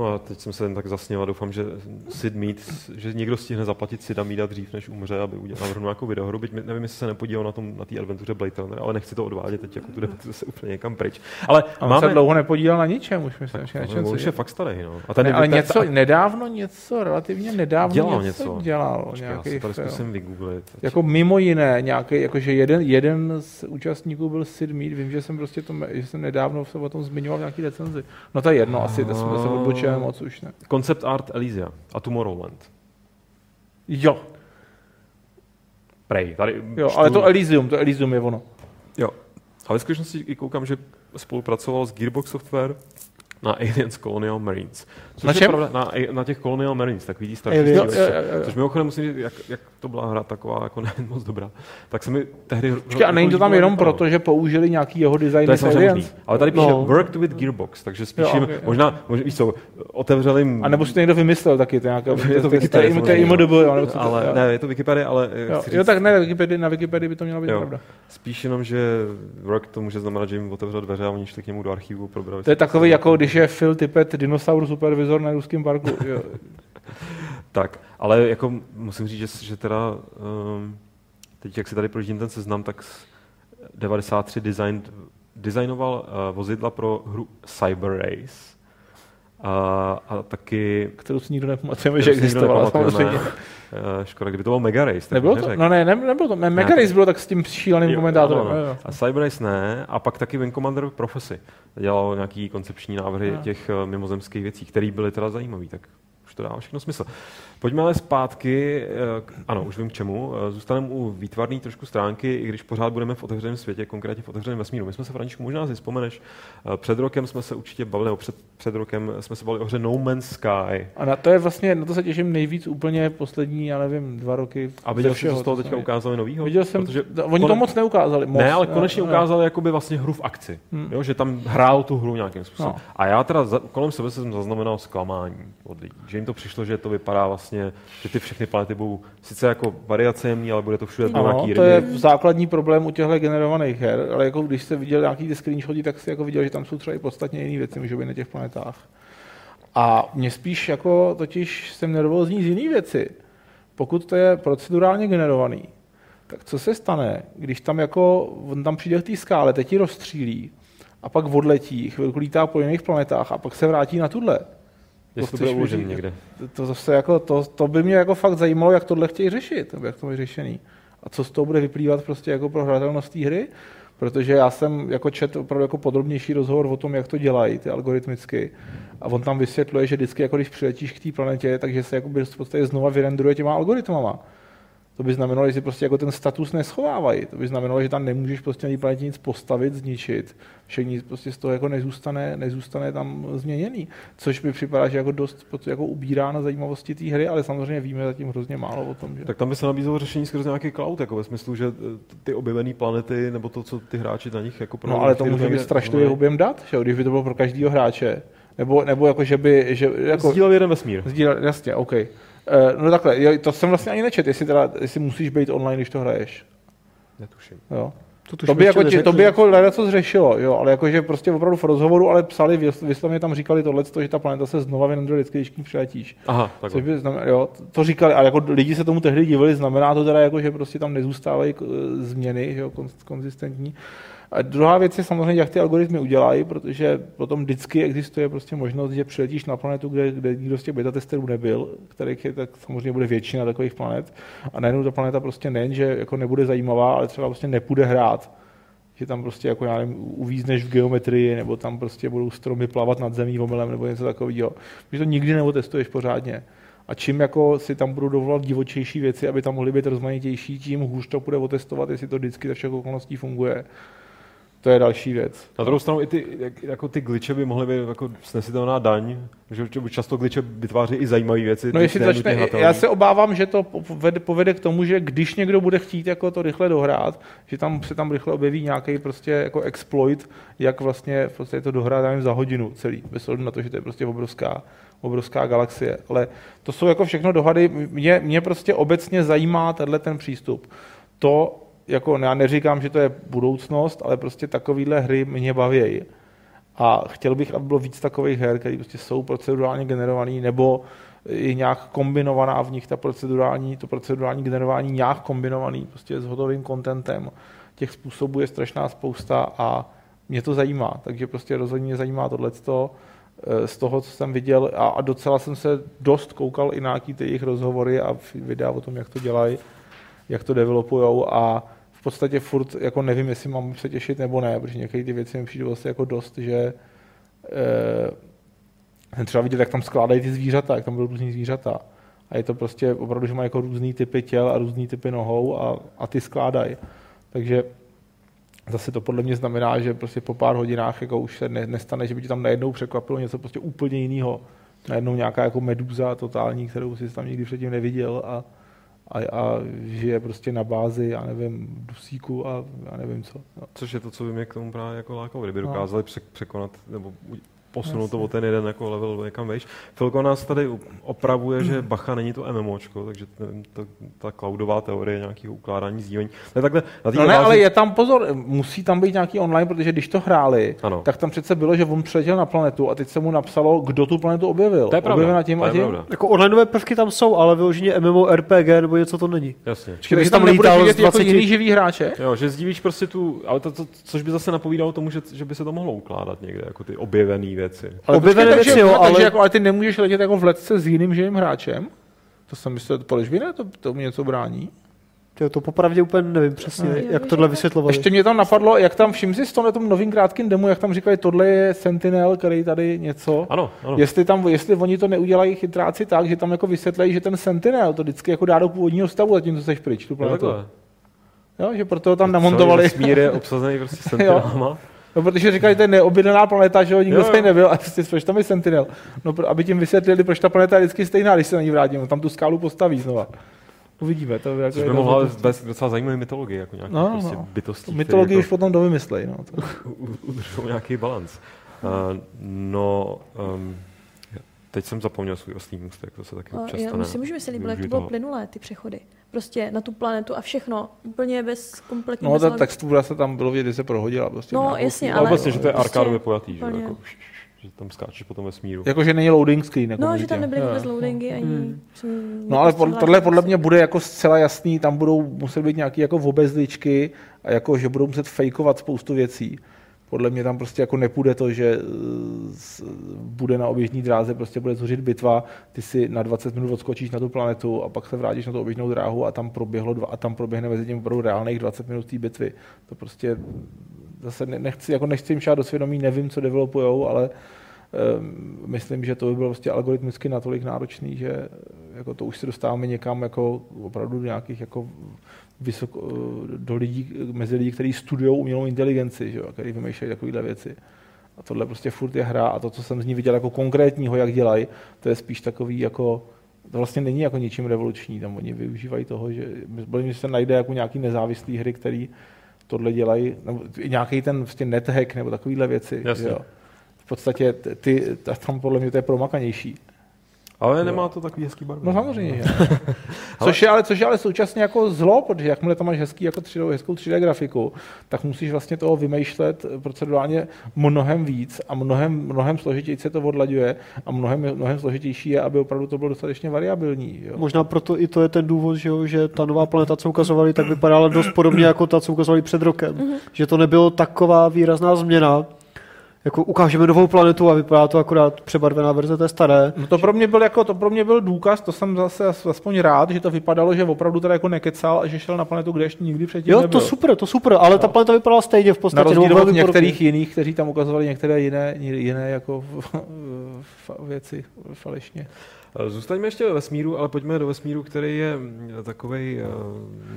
No a teď jsem se jen tak zasněl a doufám, že Sid Mead, že někdo stihne zaplatit Sida Meada dřív, než umře, aby udělal navrhnul nějakou videohru. Byť nevím, jestli se nepodíval na tom na té adventuře Blade Runner, ale nechci to odvádět teď, jako tu debatu zase úplně někam pryč. Ale
A
máme...
se dlouho nepodílel na ničem, už myslím, že
No,
nečem,
on už je fakt starý, no. A ten
ne, ale
ten-
něco,
ta-
nedávno něco, relativně nedávno
Dělal
něco,
něco.
dělal.
Počkej, já
nějaký
si tady zkusím vygooglit.
Jako mimo jiné, nějaký, jakože jeden, jeden z účastníků byl Sid Mead, vím, že jsem prostě to, že jsem nedávno se o tom zmiňoval v nějaký recenzi. No to je jedno, asi to jsme se odbočili moc už ne.
Concept Art Elysia a Tomorrowland.
Jo,
Prej, tady
jo,
čtu-
ale to Elysium, to Elysium je ono.
Jo. A ve skutečnosti i koukám, že spolupracoval s Gearbox Software na Aliens Colonial Marines. Což
Na čem?
Pravda, na, na těch Colonial Marines, takový tý starší
Aliens.
Jo,
střílečce.
jo.
Což mimochodem musím říct, jak, jak, to byla hra taková jako ne *laughs* moc dobrá, tak se mi tehdy...
Počkej, a není to tam jenom proto, že použili nějaký jeho design
To je samozřejmě
Aliens?
možný. Ale tady píše
No.
worked with Gearbox, takže spíš
Jo,
jim,
ok, jo.
možná, možná, víš co, otevřel jim...
A nebo si to někdo vymyslel taky, to nějaká, *laughs*
Je to Wikipedia,
to je IMDb,
ale, ne, je to Wikipedia, ale eh,
Jo, tak ne, na Wikipedii, by to mělo být pravda.
spíš jenom, že work to může znamenat, že jim otevřel dveře a oni šli k němu do archivu probrali.
To je takový, jako když je Phil Tippett dinosaur supervizor na ruském parku. Jo. *laughs*
Tak, ale jako musím říct, že, že teda um, teď, jak si tady projíždím ten seznam, tak s 93 design, designoval uh, vozidla pro hru Cyber Race. A, a taky...
Kterou si nikdo nepamatujeme, že existovala.
Eh, Škoda, kdyby to byl Mega Race.
Nebylo to? No ne, ne nebylo to. Ne, Mega. Race bylo tak s tím šíleným komentátorem.
ano.
jo.
A Cyber Race ne, a pak taky Wing Commander Prophecy. Dělal nějaký koncepční návrhy
Ano.
těch eh, mimozemských věcí, které byly teda zajímavé, tak to dává všechno smysl. Pojďme ale zpátky, eh, ano, už vím k čemu. Eh, Zůstaneme u výtvarné trošku stránky, i když pořád budeme v otevřeném světě, konkrétně v otevřeném vesmíru. My jsme se, Františku, možná si vzpomeneš, eh, před rokem jsme se určitě bavili, nebo před, před rokem jsme se bavili o hře No Man's Sky.
A na to je vlastně, na to se těším nejvíc úplně poslední, já nevím, dva roky.
A viděl jsi,
všeho,
co z toho teďka
jsem-
ukázali novýho?
Viděl jsem,
Protože
Protože oni to moc neukázali. Moc,
Ne, ale konečně
ne, ne.
ukázali jakoby vlastně hru v akci.
Hmm.
Jo, že tam hrál tu hru nějakým způsobem.
No.
A já teda za, kolem sebe jsem zaznamenal zklamání od lidí. Že jim to přišlo, že to vypadá vlastně, že ty všechny planety budou sice jako variace jemný, ale bude to všude ano,
Ano,
nějaký
to je základní problém u těchto generovaných her, ale jako když jste viděl nějaký ty screenshoty, tak si jako viděl, že tam jsou třeba i podstatně jiné věci, můžou být na těch planetách. A mě spíš jako totiž jsem nervózní z jiné věci. Pokud to je procedurálně generovaný, tak co se stane, když tam jako, on tam přijde k té skále, teď ji rozstřílí a pak odletí, chvilku lítá po jiných planetách a pak se vrátí na tuhle.
Jestli to bude uložený
vyřít-
někde.
To, to, zase jako, to, to, by mě jako fakt zajímalo, jak tohle chtějí řešit, jak to mají řešený. A co z toho bude vyplývat prostě jako pro hratelnost té hry. Protože já jsem jako čet opravdu jako podrobnější rozhovor o tom, jak to dělají ty algoritmicky. A on tam vysvětluje, že vždycky, jako když přiletíš k té planetě, takže se jakoby v podstatě znova vyrendruje těma algoritmama. To by znamenalo, že si prostě jako ten status neschovávají. To by znamenalo, že tam nemůžeš prostě na té planetě nic postavit, zničit. Nic prostě z toho jako nezůstane, nezůstane tam změněný. Což mi připadá, že jako dost jako ubírá na zajímavosti té hry, ale samozřejmě víme zatím hrozně málo o tom. Že...
Tak tam by se nabízelo řešení skrze nějaký cloud, jako ve smyslu, že ty objevené planety, nebo to, co ty hráči na nich jako
No ale to může být strašný objem dat, že když by to bylo pro každého hráče. Nebo, nebo jako, že by... Že, jako,
Sdílel jeden vesmír.
Sdílel, jasně, OK. Uh, no takhle, jo, to jsem vlastně ani nečet, jestli, teda, jestli musíš být online, když to hraješ.
Netuším.
Jo. To, to by, jako, to by jako leda co zřešilo, jo, ale jakože prostě opravdu v rozhovoru, ale psali, vyslovně tam říkali tohle, že ta planeta se znova vyrendruje vždycky, když k ní přiletíš.
Aha, tak.
by znamená, jo, to říkali, ale jako lidi se tomu tehdy divili, znamená to teda jako, že prostě tam nezůstávají eh, změny, jo, konzistentní. A druhá věc je samozřejmě, jak ty algoritmy udělají, protože potom vždycky existuje prostě možnost, že přiletíš na planetu, kde, kde nikdo z těch beta testerů nebyl, kterých je, tak samozřejmě bude většina takových planet. A najednou ta planeta prostě nejen, že jako nebude zajímavá, ale třeba prostě nepůjde hrát. Že tam prostě jako já nevím, uvízneš v geometrii, nebo tam prostě budou stromy plavat nad zemí omylem, nebo něco takového. Že to nikdy neotestuješ pořádně. A čím jako si tam budou dovolat divočejší věci, aby tam mohly být rozmanitější, tím hůř to bude otestovat, jestli to vždycky za všech okolností funguje. To je další věc.
Na druhou stranu i ty, jako ty glitche by mohly být jako snesitelná daň, že často glitche vytváří i zajímavé věci.
No jestli začne, já se obávám, že to povede, povede, k tomu, že když někdo bude chtít jako to rychle dohrát, že tam se tam rychle objeví nějaký prostě jako exploit, jak vlastně prostě to dohrát za hodinu celý, bez ohledu na to, že to je prostě obrovská, obrovská galaxie. Ale to jsou jako všechno dohady. Mě, mě prostě obecně zajímá tenhle ten přístup. To, jako já neříkám, že to je budoucnost, ale prostě takovýhle hry mě baví. A chtěl bych, aby bylo víc takových her, které prostě jsou procedurálně generované, nebo je nějak kombinovaná v nich ta procedurální, to procedurální generování nějak kombinovaný prostě s hotovým contentem. Těch způsobů je strašná spousta a mě to zajímá, takže prostě rozhodně mě zajímá tohleto eh, z toho, co jsem viděl a, a docela jsem se dost koukal i na nějaký ty jejich rozhovory a videa o tom, jak to dělají, jak to developujou a v podstatě furt jako nevím, jestli mám se těšit nebo ne, protože některé ty věci mi přijde vlastně jako dost, že eh, jsem třeba viděl, jak tam skládají ty zvířata, jak tam byly různý zvířata. A je to prostě opravdu, že mají jako různý typy těl a různý typy nohou a, a ty skládají. Takže zase to podle mě znamená, že prostě po pár hodinách jako už se ne, nestane, že by ti tam najednou překvapilo něco prostě úplně jiného. Najednou nějaká jako meduza totální, kterou jsi tam nikdy předtím neviděl a, a, a žije prostě na bázi, já nevím, dusíku a já nevím co. No.
Což je to, co by mě k tomu právě jako lákalo, kdyby no. dokázali překonat nebo posunout Jasně. to o ten jeden jako level někam vejš. Filko nás tady opravuje, že Bacha není to MMOčko, takže nevím, to, ta cloudová teorie nějakého ukládání sdílení.
Ne, takhle, na no ne, ale je tam pozor, musí tam být nějaký online, protože když to hráli, ano. tak tam přece bylo, že on přiletěl na planetu a teď se mu napsalo, kdo tu planetu objevil.
To je pravda.
Objevil na tím to
a tím.
Jako onlineové prvky tam jsou, ale vyloženě MMORPG nebo něco to není.
Jasně.
Čekaj, takže tam nebudeš vidět 20... jako jiný živý hráče?
Jo, že sdívíš prostě tu, ale to, to, což by zase napovídalo tomu, že, že by se to mohlo ukládat někde, jako ty objevené věci.
Ale objevené věci, jo, ale... Takže jako, ale ty nemůžeš letět jako v letce s jiným živým hráčem? To jsem myslel, proč by ne? To, to mi něco brání?
To, to popravdě úplně nevím přesně, no, jak tohle vysvětlovali.
Ještě mě tam napadlo, jak tam všim si to na tom novým krátkým demo, jak tam říkali, tohle je Sentinel, který tady něco.
Ano, ano.
Jestli, tam, jestli oni to neudělají chytráci tak, že tam jako vysvětlejí, že ten Sentinel to vždycky jako dá do původního stavu, zatímco seš pryč tu planetu. Jo, že proto ho tam namontovali.
Smír je obsazený prostě *laughs* Sentinelama.
No, protože říkali, to je neobjednaná planeta, že jo, nikdo se nebyl a prostě, proč tam je Sentinel. No, aby tím vysvětlili, proč ta planeta je vždycky stejná, když se na ní vrátím. Tam tu skálu postaví znova. Uvidíme. To
jako Což by mohla vést docela zajímavé mytologie, jako nějaké no, prostě no. bytosti.
Mytologii už potom dovymyslej. No, to.
Udržou nějaký balans. Uh, no, um, teď jsem zapomněl svůj oslý můstek, to se taky občas
stane. Já si můžu myslet, jak to bylo plynulé, ty přechody prostě na tu planetu a všechno, úplně bez kompletní
No, ta textura se tam bylo vidět, se prohodila. Prostě
no, jasně, ale...
Vlastně, že to je prostě arkádově pojatý, že, jako, že tam skáčeš potom ve smíru.
Jako, že není loading screen. Jako
no, že tam nebyly vůbec loadingy ani... Hmm.
No, ale tohle podle mě bude jako zcela jasný, tam budou muset být nějaké jako obezličky a jako, že budou muset fejkovat spoustu věcí podle mě tam prostě jako nepůjde to, že eh, bude na oběžní dráze, prostě bude zuřit bitva, ty si na 20 minut odskočíš na tu planetu a pak se vrátíš na tu oběžnou dráhu a tam proběhlo dva, a tam proběhne mezi tím opravdu reálných 20 minut té bitvy. To prostě zase ne- nechci, jako nechci jim šát do svědomí, nevím, co developujou, ale um, myslím, že to by bylo prostě algoritmicky natolik náročný, že jako to už se dostáváme někam jako opravdu do nějakých jako vysoko, do lidí, mezi lidí, kteří studují umělou inteligenci, že jo, který vymýšlejí takovéhle věci. A tohle prostě furt je hra a to, co jsem z ní viděl jako konkrétního, jak dělají, to je spíš takový jako, to vlastně není jako ničím revoluční, tam oni využívají toho, že mě se najde jako nějaký nezávislý hry, který tohle dělají, nebo nějaký ten prostě nethack nebo takovéhle věci.
Jasně.
že Jo. V podstatě ty, ty, tam podle mě to je promakanější.
Ale nemá to takový hezký barvy.
No samozřejmě, *laughs* což, je ale, což je ale současně jako zlo, protože jakmile tam máš hezký, jako 3D, hezkou 3D grafiku, tak musíš vlastně toho vymýšlet procedurálně mnohem víc a mnohem, mnohem složitěji se to odlaďuje a mnohem, mnohem složitější je, aby opravdu to bylo dostatečně variabilní. Jo.
Možná proto i to je ten důvod, že, jo, že ta nová planeta, co ukazovali, tak vypadala dost podobně jako ta, co ukazovali před rokem. Mm-hmm. Že to nebylo taková výrazná změna, jako ukážeme novou planetu a vypadá to akorát přebarvená verze té staré.
No to pro mě byl jako, to pro mě byl důkaz, to jsem zase aspoň rád, že to vypadalo, že opravdu teda jako nekecal a že šel na planetu, kde ještě nikdy předtím
Jo,
nebyl.
to super, to super, ale ta planeta vypadala stejně v
Na
podstatě.
rozdíl
nebo
od některých
podobně.
jiných, kteří tam ukazovali některé jiné, jiné jako fa- věci falešně.
Eh, Zůstaňme ještě ve vesmíru, ale pojďme do vesmíru, který je takový.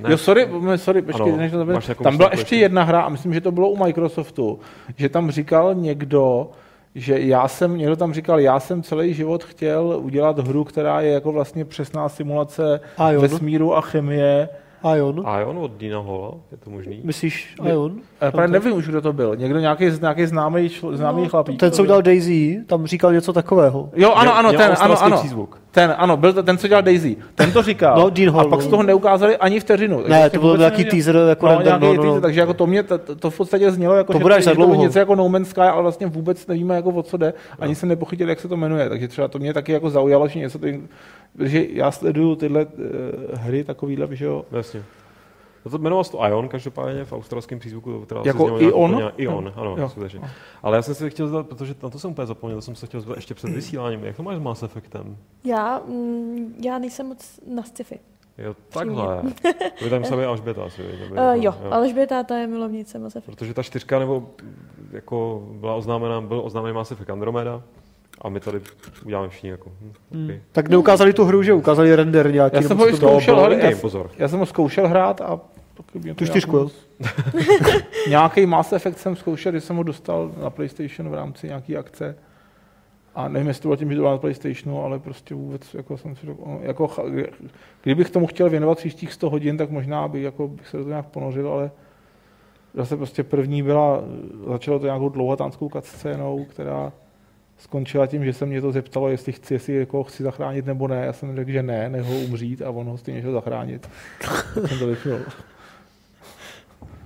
Ne,
Jo, sorry, sorry, počkej,
Ano,
než to
nějakou
Tam byla ještě jedna hra a myslím, že to bylo u Microsoftu, že tam říkal někdo, že já jsem, někdo tam říkal, já jsem celý život chtěl udělat hru, která je jako vlastně přesná simulace
A jo,
vesmíru a chemie.
Ion.
Ion od Dina Hola, je to možný?
Myslíš Ion?
Ale právě nevím už, kdo to byl. Někdo nějaký, nějaký známý, čl, známý
No,
chlapík.
Ten, co udělal Daisy, tam říkal něco takového.
Jo, ano, ano,
Měl
ten, ano, ano.
přízvuk.
Ten, ano, byl to ten, co dělal Daisy. Ten to říkal. *laughs*
No, Dean Hall,
a pak
no.
z toho neukázali ani vteřinu. Takže
Ne, to byl nějaký teaser, jako
no, nějaký
no, no,
teaser,
no.
takže jako to mě, to, to v podstatě znělo jako,
To
že,
za
to bylo
dlouho.
něco jako No Man's Sky, ale vlastně vůbec nevíme, jako o co jde. Ani jsem nepochytil, jak se to jmenuje. Takže třeba to mě taky jako zaujalo, že něco, protože já sleduju tyhle uh, hry takovýhle, že jo.
Jasně. No to jmenovalo se to Ion, každopádně v australském přízvuku. to Teda
Jako
nějak
Ion?
úplně- Ion, ano,
Jo.
skutečně. Ale já jsem se chtěl zeptat, protože na to jsem úplně zapomněl, to jsem se chtěl zeptat ještě před vysíláním. Jak to máš s Mass Effectem?
Já, mm, já nejsem moc na sci-fi.
Jo, takhle. *laughs* Vy tam musela být Alžběta asi,
Uh, jo, Alžběta ta je milovnice Mass Effect.
Protože ta čtyřka nebo jako byla oznámena, byl oznámený Mass Effect Andromeda a my tady uděláme všichni jako, hm, okay.
Tak neukázali tu hru, že ukázali render nějaký.
Já jsem ho zkoušel,
in-game,
já-
pozor.
Já jsem ho zkoušel hrát a
Tu čtyřku, jo? *laughs*
Nějaký Mass Effect jsem zkoušel, když jsem ho dostal na PlayStation v rámci nějaký akce. A nevím, jestli to bylo tím, že to bylo na PlayStationu, ale prostě vůbec jako jsem si řekl, jako, kdybych tomu chtěl věnovat příštích 100 hodin, tak možná bych, jako, bych se do toho nějak ponořil, ale zase prostě první byla, začalo to nějakou dlouhatánskou cutscénou, která skončila tím, že se mě to zeptalo, jestli chci, jestli jako chci zachránit nebo ne. Já jsem řekl, že ne, nech ho umřít a on ho stejně šel zachránit. Tak jsem to vypnul.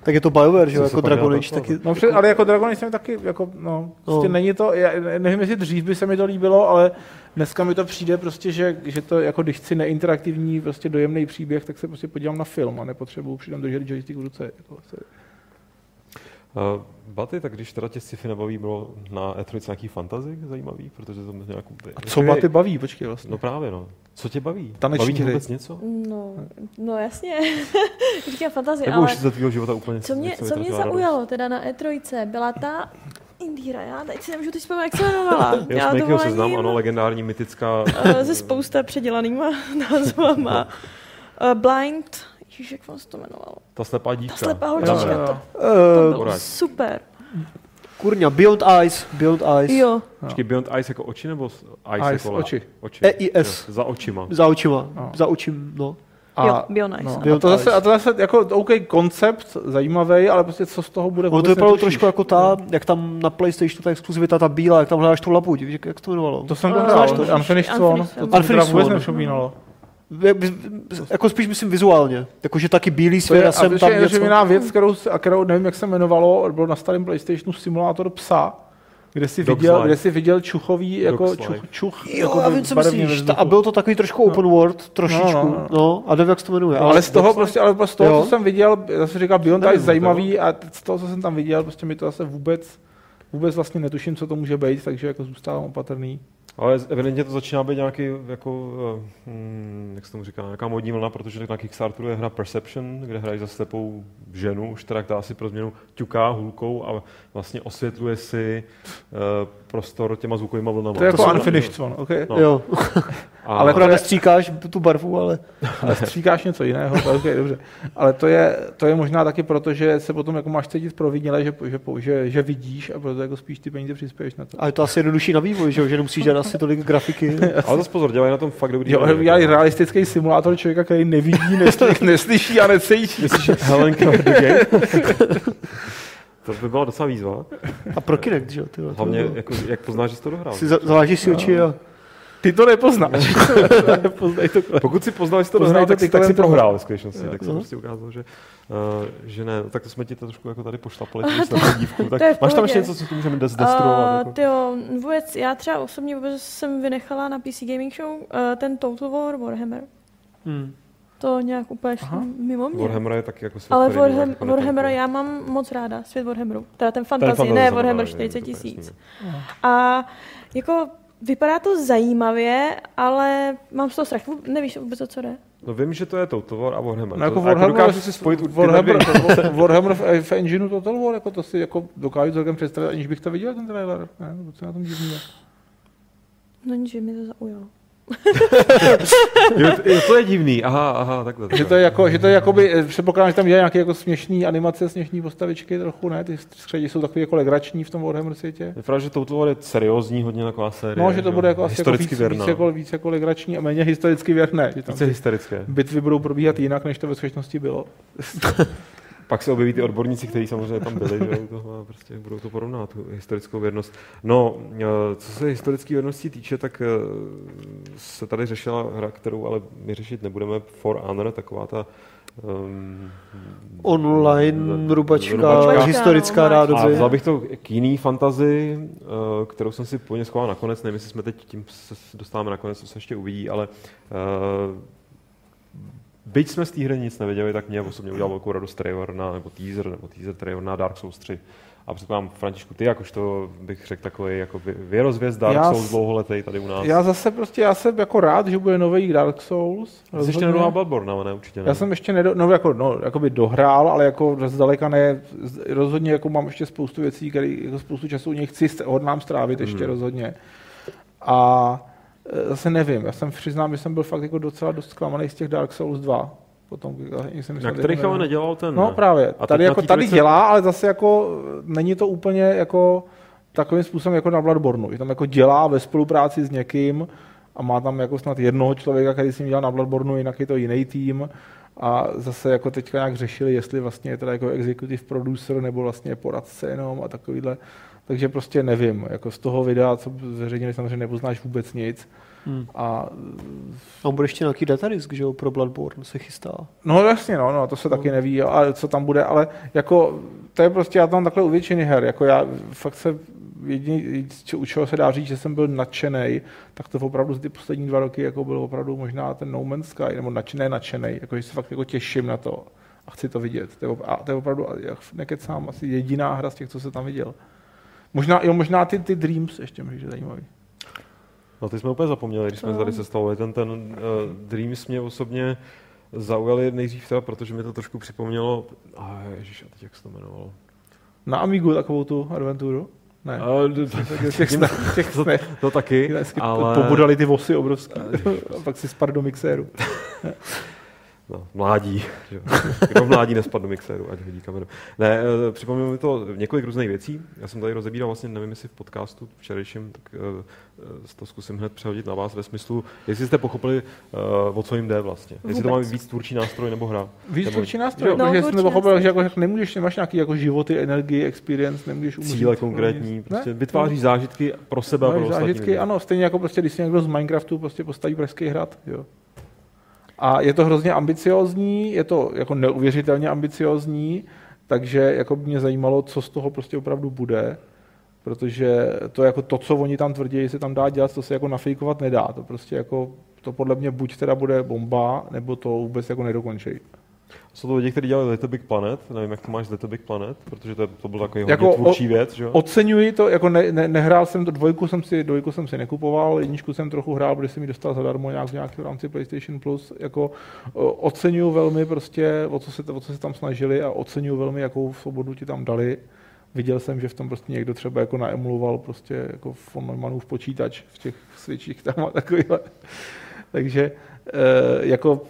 Tak je to BioWare, že
se
jako Dragon Age taky.
No, před, ale jako Dragon Age jsem taky, jako, no, prostě
No.
není to, já nevím, jestli dřív by se mi to líbilo, ale dneska mi to přijde prostě, že, že to, jako když chci neinteraktivní, prostě dojemný příběh, tak se prostě podívám na film a nepotřebuju přitom držet joystick v ruce. Jako, to je-
Uh, Baty, tak když teda tě sci-fi nebaví, bylo na E3 nějaký fantazy zajímavý, protože to nějak...
a co baty baví, počkej vlastně.
No právě, no. Co tě baví?
Taneční
baví tě vůbec něco?
No, no jasně. *laughs* Říkám fantazie,
Nebo
ale
už za tvýho života úplně
co mě, co mě
radost?
zaujalo teda na E3, byla ta Indíra, já teď si nemůžu teď vzpomenout, jak se jmenovala.
Jo,
Já
Snakeho
dovolením,
seznam, ano, legendární, mytická...
eh, Se spousta předělanýma *laughs* názvama. Eh, Blind, Ježiš, jak vám se to jmenovalo?
Ta slepá dívka.
Ta slepá holčička,
jo,
to,
jo.
to
Uh,
bylo
Alright.
super.
kurňa, Beyond Eyes, Beyond Eyes.
Jo,
Počkej, Beyond Eyes jako oči, nebo Eyes,
Eyes,
jako
oči.
oči.
EIS.
Jo, za očima.
Za očima,
No.
za očím, no.
Jo, Beyond Eyes,
no. A to zase, a to zase jako OK, koncept zajímavý, ale prostě co z toho bude
Ono to vypadalo trošku jako ta, jak tam na PlayStationu ta exkluzivita, ta bílá, jak tam hledáš tu labuť, víš, jak, to jmenovalo?
To jsem to hrál,
to?
Unfinished Swan,
Unfinished
to,
Swan.
to
jako spíš myslím vizuálně, jakože taky bílý svět
je
a jsem
a
tam
je
něco.
jiná věc, kterou, a kterou nevím, jak se jmenovalo, byl na starém PlayStationu simulátor psa, kde jsi viděl, kde jsi viděl čuchový, jako čuch, čuch
Jo,
jako
já
ve
vím, co myslíš. Ta, a bylo to takový trošku open world, trošičku.
No,
No,
no,
no,
no.
a nevím, jak se to jmenuje.
Ale z toho prostě, ale z toho,
Jo.
co jsem viděl, zase říkal Beyond
Nevím,
Ice zajímavý
to
a z toho, co jsem tam viděl, prostě mi to zase vůbec, vůbec vlastně netuším, co to může být, takže jako zůstávám opatrný.
Ale evidentně to začíná být nějaký, jako, eh, hm, jak se tomu říká, nějaká modní vlna, protože na Kickstarteru je hra Perception, kde hrají za slepou ženu, už teda, která si pro změnu ťuká hůlkou a vlastně osvětluje si uh, prostor těma zvukovými vlnama.
To je jako
jsou-
Unfinished One, okay?
No.
jo,
A,
ale
akorát
to
nestříkáš tu barvu, ale *laughs*
Ale stříkáš něco jiného, to je okay, dobře. Ale to je, to je možná taky proto, že se potom jako máš cítit proviněle, že, že, že, že, vidíš a proto jako spíš ty peníze přispěješ na to.
a je to asi jednodušší na vývoj, že, jo, že nemusíš dělat asi tolik grafiky. *laughs*
ale zase pozor, dělají na tom fakt dobrý.
Jo, dělají realistický simulátor člověka, který nevidí, *laughs* neslyší, a necítí.
Myslíš, Game? To by byla docela výzva.
A pro Kinect, že jo?
Hlavně, jako, jak poznáš, že jsi to dohrál.
Si za- zavážíš si oči a
Ty to nepoznáš. *laughs* To.
Pokud si poznal, že to dohrál, tak, tak si prohrál ve skutečnosti. Tak se
no.
prostě ukázalo, že, uh, že ne. Tak to jsme ti to trošku jako tady pošlapali, tím jsme dívku. Tak máš tam ještě něco, co tu můžeme des- destruovat?
Uh,
jako?
tyjo, vůbec, já třeba osobně vůbec jsem vynechala na PC Gaming Show uh, ten Total War Warhammer.
Hmm.
To nějak úplně šlo
Aha.
mimo mě.
Warhammer je taky jako svět,
Ale Warham,
jako
Warhammer
netrpí.
já mám moc ráda, svět Warhammeru. Teda ten fantasy, ne Warhammer
je,
40
to
tisíc. A jako vypadá to zajímavě, ale mám z toho strach. Nevíš vůbec, o co jde?
No vím, že to je Total War a Warhammer.
No jako
To- a
Warhammer,
dokážu si spojit
Warhammer,
dvě- *laughs*
Warhammer v, v engineu Total War, jako to si jako dokážu celkem představit, aniž bych to viděl, ten trailer. Ne, co je na tom divného.
No nic, že mi to zaujalo. *laughs*
jo, to- jo, to je divný. Aha, aha, takhle.
Že
takhle.
to je jako, že to je jakoby, eh, předpokládám, že tam dělají nějaké jako směšný animace, směšný postavičky trochu, ne? Ty středí jsou takový jako legrační v tom Warhammer světě.
Vypadá, že Total War je seriózní, hodně taková série.
No, že to bude jako asi jako
historicky
víc,
věrná.
víc, jako, víc jako legrační a méně historicky věrné. Že tam
Více
ty
hysterické.
bitvy budou probíhat jinak, než to ve skutečnosti bylo. *laughs*
Pak se objeví ty odborníci, kteří samozřejmě tam byli, že toho a prostě budou to porovnat, tu historickou věrnost. No, eh, co se historické věrnosti týče, tak eh, se tady řešila hra, kterou ale my řešit nebudeme, For Honor, taková ta um,
Online rubačka,
Rubačka,
historická
no,
A
rádoby.
vzal bych to k jiný fantazi, eh, kterou jsem si původně schoval nakonec, nevím, jestli jsme teď tím se dostáváme nakonec, co se ještě uvidí, ale uh, byť jsme z té hry nic nevěděli, tak mě osobně udělal velkou radost trailer na, nebo teaser, nebo teaser trailer na Dark Souls 3. A předpokládám, Františku, ty jakož to bych řekl takový jako vě- věrozvěst Dark
Já
Souls dlouholetý tady u nás.
Já zase prostě, já jsem jako rád, že bude nový Dark Souls.
Jsi ještě nedohrál Bloodborne, ale ne, určitě ne.
Já jsem ještě nedo, no, jako, no, jakoby dohrál, ale jako zdaleka ne, rozhodně jako mám ještě spoustu věcí, které jako spoustu času u nich chci, hodlám strávit ještě
Hmm.
rozhodně. A zase nevím, já jsem přiznám, že jsem byl fakt jako docela dost zklamaný z těch Dark Souls 2. Potom, já jsem
Na kterých ale
ne-
nedělal ten...
No právě,
A
tady, jako, tady
trojce-
dělá, ale zase jako není to úplně jako takovým způsobem jako na Bloodborneu. Že tam jako dělá ve spolupráci s někým a má tam jako snad jednoho člověka, který s ním dělal na Bloodborneu, jinak je to jiný tým. A zase jako teďka nějak řešili, jestli vlastně je teda jako executive producer nebo vlastně poradce jenom a takovýhle. Takže prostě nevím, jako z toho videa, co zveřejnili, samozřejmě nepoznáš vůbec nic.
Hmm.
A
A on bude ještě nějaký datadisk, že jo, pro Bloodborne se chystá.
No jasně, no, no to se taky neví, a co tam bude, ale jako to je prostě, já tam takhle u většiny her, jako já fakt se jediný, u čeho se dá říct, že jsem byl nadšený, tak to opravdu za ty poslední dva roky jako byl opravdu možná ten No Man's Sky, nebo nadšený, nadšený, jako že se fakt jako těším na to a chci to vidět. To je, a to je opravdu, já nekecám, asi jediná hra z těch, co se tam viděl. Možná, jo, možná ty, ty Dreams ještě může být zajímavý.
No ty jsme úplně zapomněli, když jsme
No.
tady sestavovali ten, ten uh, Dreams mě osobně zaujali nejdřív teda, protože mi to trošku připomnělo, a ježiš, a teď jak se to jmenovalo?
Na Amigu takovou tu adventuru? Ne.
A,
těch snech, těch
to,
snech.
to taky, ale...
pobudali ty vosy obrovský. *laughs* a pak si spad do mixéru. *laughs*
No, mládí. že jo. *laughs* Kdo v mládí nespadl do mixéru, ať hodí kameru. Ne, eh, připomnělo mi to několik různých věcí. Já jsem tady rozebíral vlastně, nevím, jestli v podcastu včerejším, tak uh, to zkusím hned přehodit na vás ve smyslu, jestli jste pochopili, uh, o co jim jde vlastně. Jestli to má
Vůbec.
být víc tvůrčí nástroj nebo hra.
Víc
Nebo-
tvůrčí nástroj,
No,
protože jsem
nástroj.
že jako, jako nemůžeš, nemáš nějaký jako životy, energii, experience, nemůžeš umřít.
Cíle konkrétní, prostě vytváří zážitky pro sebe a pro
Máš
ostatní
zážitky,
lidi.
ano, stejně jako prostě, když si někdo z Minecraftu prostě postaví Pražský hrad, jo. A je to hrozně ambiciozní, je to jako neuvěřitelně ambiciozní, takže jako by mě zajímalo, co z toho prostě opravdu bude, protože to jako to, co oni tam tvrdí, se tam dá dělat, to se jako nafejkovat nedá. To prostě jako, to podle mě buď teda bude bomba, nebo to vůbec jako nedokončí.
Jsou to lidi, kteří dělali Little Big Planet, nevím, jak to máš Little Big Planet, protože to, to byl takový
Jako
hodně tvůrčí
o-
věc, že?
Oceňuji to, jako ne, ne, nehrál jsem to, dvojku jsem si, dvojku jsem si nekupoval, jedničku jsem trochu hrál, protože jsem ji dostal zadarmo nějak, nějak v rámci PlayStation Plus, jako oceňuji velmi prostě, o co, se, o co se tam snažili a oceňuji velmi, jakou svobodu ti tam dali. Viděl jsem, že v tom prostě někdo třeba jako naemuloval prostě jako von Neumannův počítač v těch switchích tam a takovýhle. *laughs* Takže jako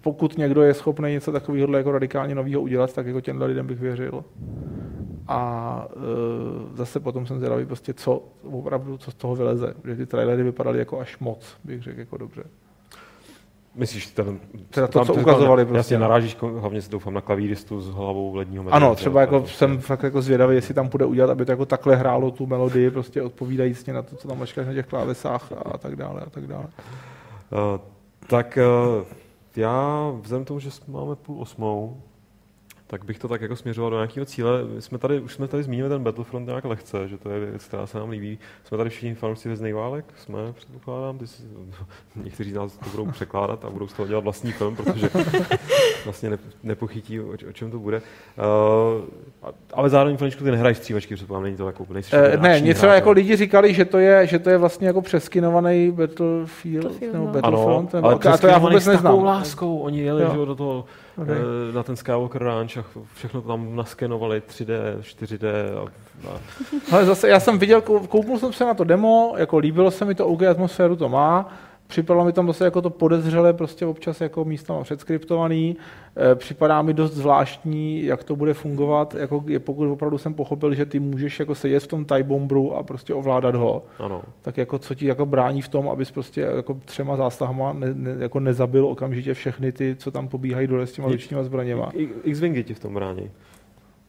pokud někdo je schopný něco takového jako radikálně nového udělat, tak jako těmhle lidem bych věřil. A e, zase potom jsem zvědavý prostě, co opravdu, co z toho vyleze. Protože ty trailery vypadaly jako až moc, bych řekl jako dobře.
Myslíš, ten,
Teda to, co ukazovali prostě,
narážíš hlavně si doufám na klavíristu s hlavou ledního medvěda.
Ano,
že
třeba jako
prostě-
jsem fakt jako zvědavý, jestli tam půjde udělat, aby to jako takhle hrálo tu melodii, prostě odpovídající na to, co tam mačkáš na těch klávesách a tak dále a tak dále.
Uh, tak uh, já, vzhledem tomu, že máme půl osmou, tak bych to tak jako směřoval do nějakého cíle. My jsme tady, už jsme tady zmínili ten Battlefront nějak lehce, že to je věc, která se nám líbí. Jsme tady všichni fanoušci Věznej válek, jsme, předpokládám, ty, si- *laughs* někteří z nás to budou překládat a budou z toho dělat vlastní film, protože *laughs* vlastně ne, nepochytí, o, o, čem to bude. Uh, ale zároveň, Flaničku, ty nehrají střívačky, předpokládám, není to jako, nejsi
Eh, ne, něco
hráč,
jako lidi říkali, že to je, že to je vlastně jako přeskinovaný Battlefield,
Battlefield,
nebo
no.
Battlefront,
Ano,
nebo,
ale
a to já vůbec
s takovou
neznám.
láskou. Oni jeli
Jo.
že, jo, do toho,
Okay.
eh, na ten Skywalker Ranch a všechno to tam naskenovali 3D, 4D a, a
Ale zase já jsem viděl, kou- kouknul jsem se na to demo, jako líbilo se mi to, OK atmosféru to má, připadalo mi tam zase jako to podezřelé, prostě občas jako místama předskriptovaný, e, připadá mi dost zvláštní, jak to bude fungovat, jako je, pokud opravdu jsem pochopil, že ty můžeš jako sedět v tom tie bombru a prostě ovládat ho,
ano.
tak jako co ti jako brání v tom, abys prostě jako třema zásahama ne, ne, jako nezabil okamžitě všechny ty, co tam pobíhají dole s těma ručníma zbraněma.
I- X-Wingy ti v tom brání.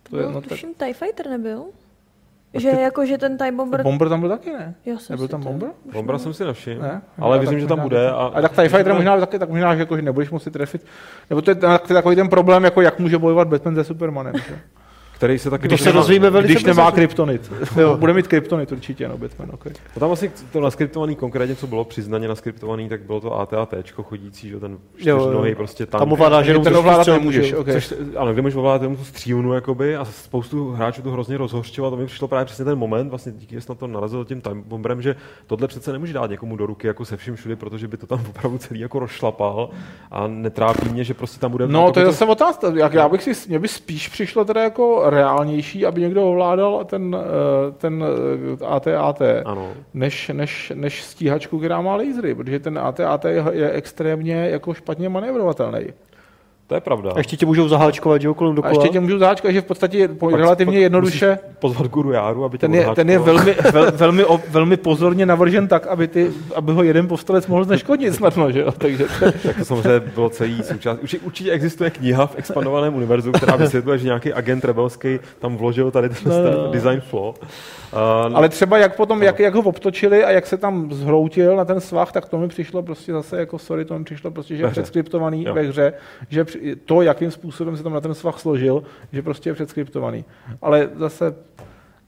To je,
No,
tak,
tuším, TIE Fighter nebyl? Že jako, že ten TIE Bomber...
bomber tam byl taky, ne?
Já jsem
Nebyl tam
to-
bomber?
Bombra jsem si nevšiml,
Ne?
ale
Já
myslím, že tam bude. A,
A tak TIE Fighter možná taky, tak možná, že, jako, že nebudeš muset trefit. Nebo to je, to je takový ten problém, jako jak může bojovat Batman se Supermanem. Že?
který se taky
Když se dozvíme velice
Když nemá
že-
kryptonit.
Jo. *laughs*
Bude mít kryptonit určitě, no Batman, okay.
No tam asi to naskriptovaný konkrétně, co bylo přiznaně naskriptovaný, tak bylo to AT-AT chodící, že ten čtyřnohý prostě tam.
Tam ovládá jenom
ten ovládat nemůžeš,
že
okay.
Což, ano, kde můžeš ovládat jenom tu střílnu, jakoby, a spoustu hráčů to hrozně rozhořčilo. A to mi přišlo právě přesně ten moment, vlastně díky, že na to narazil tím time bomberem, že tohle přece nemůže dát někomu do ruky jako se vším všude, protože by to tam *laughs* opravdu celý jako rozšlapal a netrápí mě, že prostě tam bude.
No, to je zase otázka. Jak já bych si, mě by spíš přišlo teda jako reálnější, aby někdo ovládal ten, eh, ten eh, AT-AT,
Ano.
než, než, než stíhačku, která má lasery, protože ten AT-AT je, je extrémně jako špatně manévrovatelný.
To je pravda.
A ještě tě můžou zaháčkovat, že jo, kolem
A
dokola.
ještě tě můžu záčkat, že v podstatě je po-
Pak-
relativně
pak
jednoduše...
musíš Pozvat guru Járu, aby
Ten je, ten je velmi, *laughs* vel, velmi, o- velmi pozorně navržen tak, aby, ty, aby ho jeden povstalec mohl zneškodnit snadno, že jo? Takže to, *laughs*
Tak to samozřejmě bylo celý součást. Určitě, určitě existuje kniha v expandovaném univerzu, která vysvětluje, že nějaký agent rebelský tam vložil tady ten,
No,
ten
no, no.
design flow. Uh,
ale třeba jak potom, jak, jak ho obtočili a jak se tam zhroutil na ten svah, tak to mi přišlo prostě zase jako sorry, to mi přišlo prostě, že je
Ve hře.
předskriptovaný ve hře, že při- to, jakým způsobem se tam na ten svah složil, že prostě je předskriptovaný. Ale zase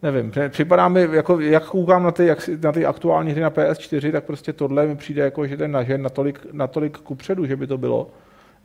Nevím, při- připadá mi, jako, jak koukám na ty, jak, na ty aktuální hry na PS4, tak prostě tohle mi přijde jako, že ten nažen natolik, natolik kupředu, že by to bylo,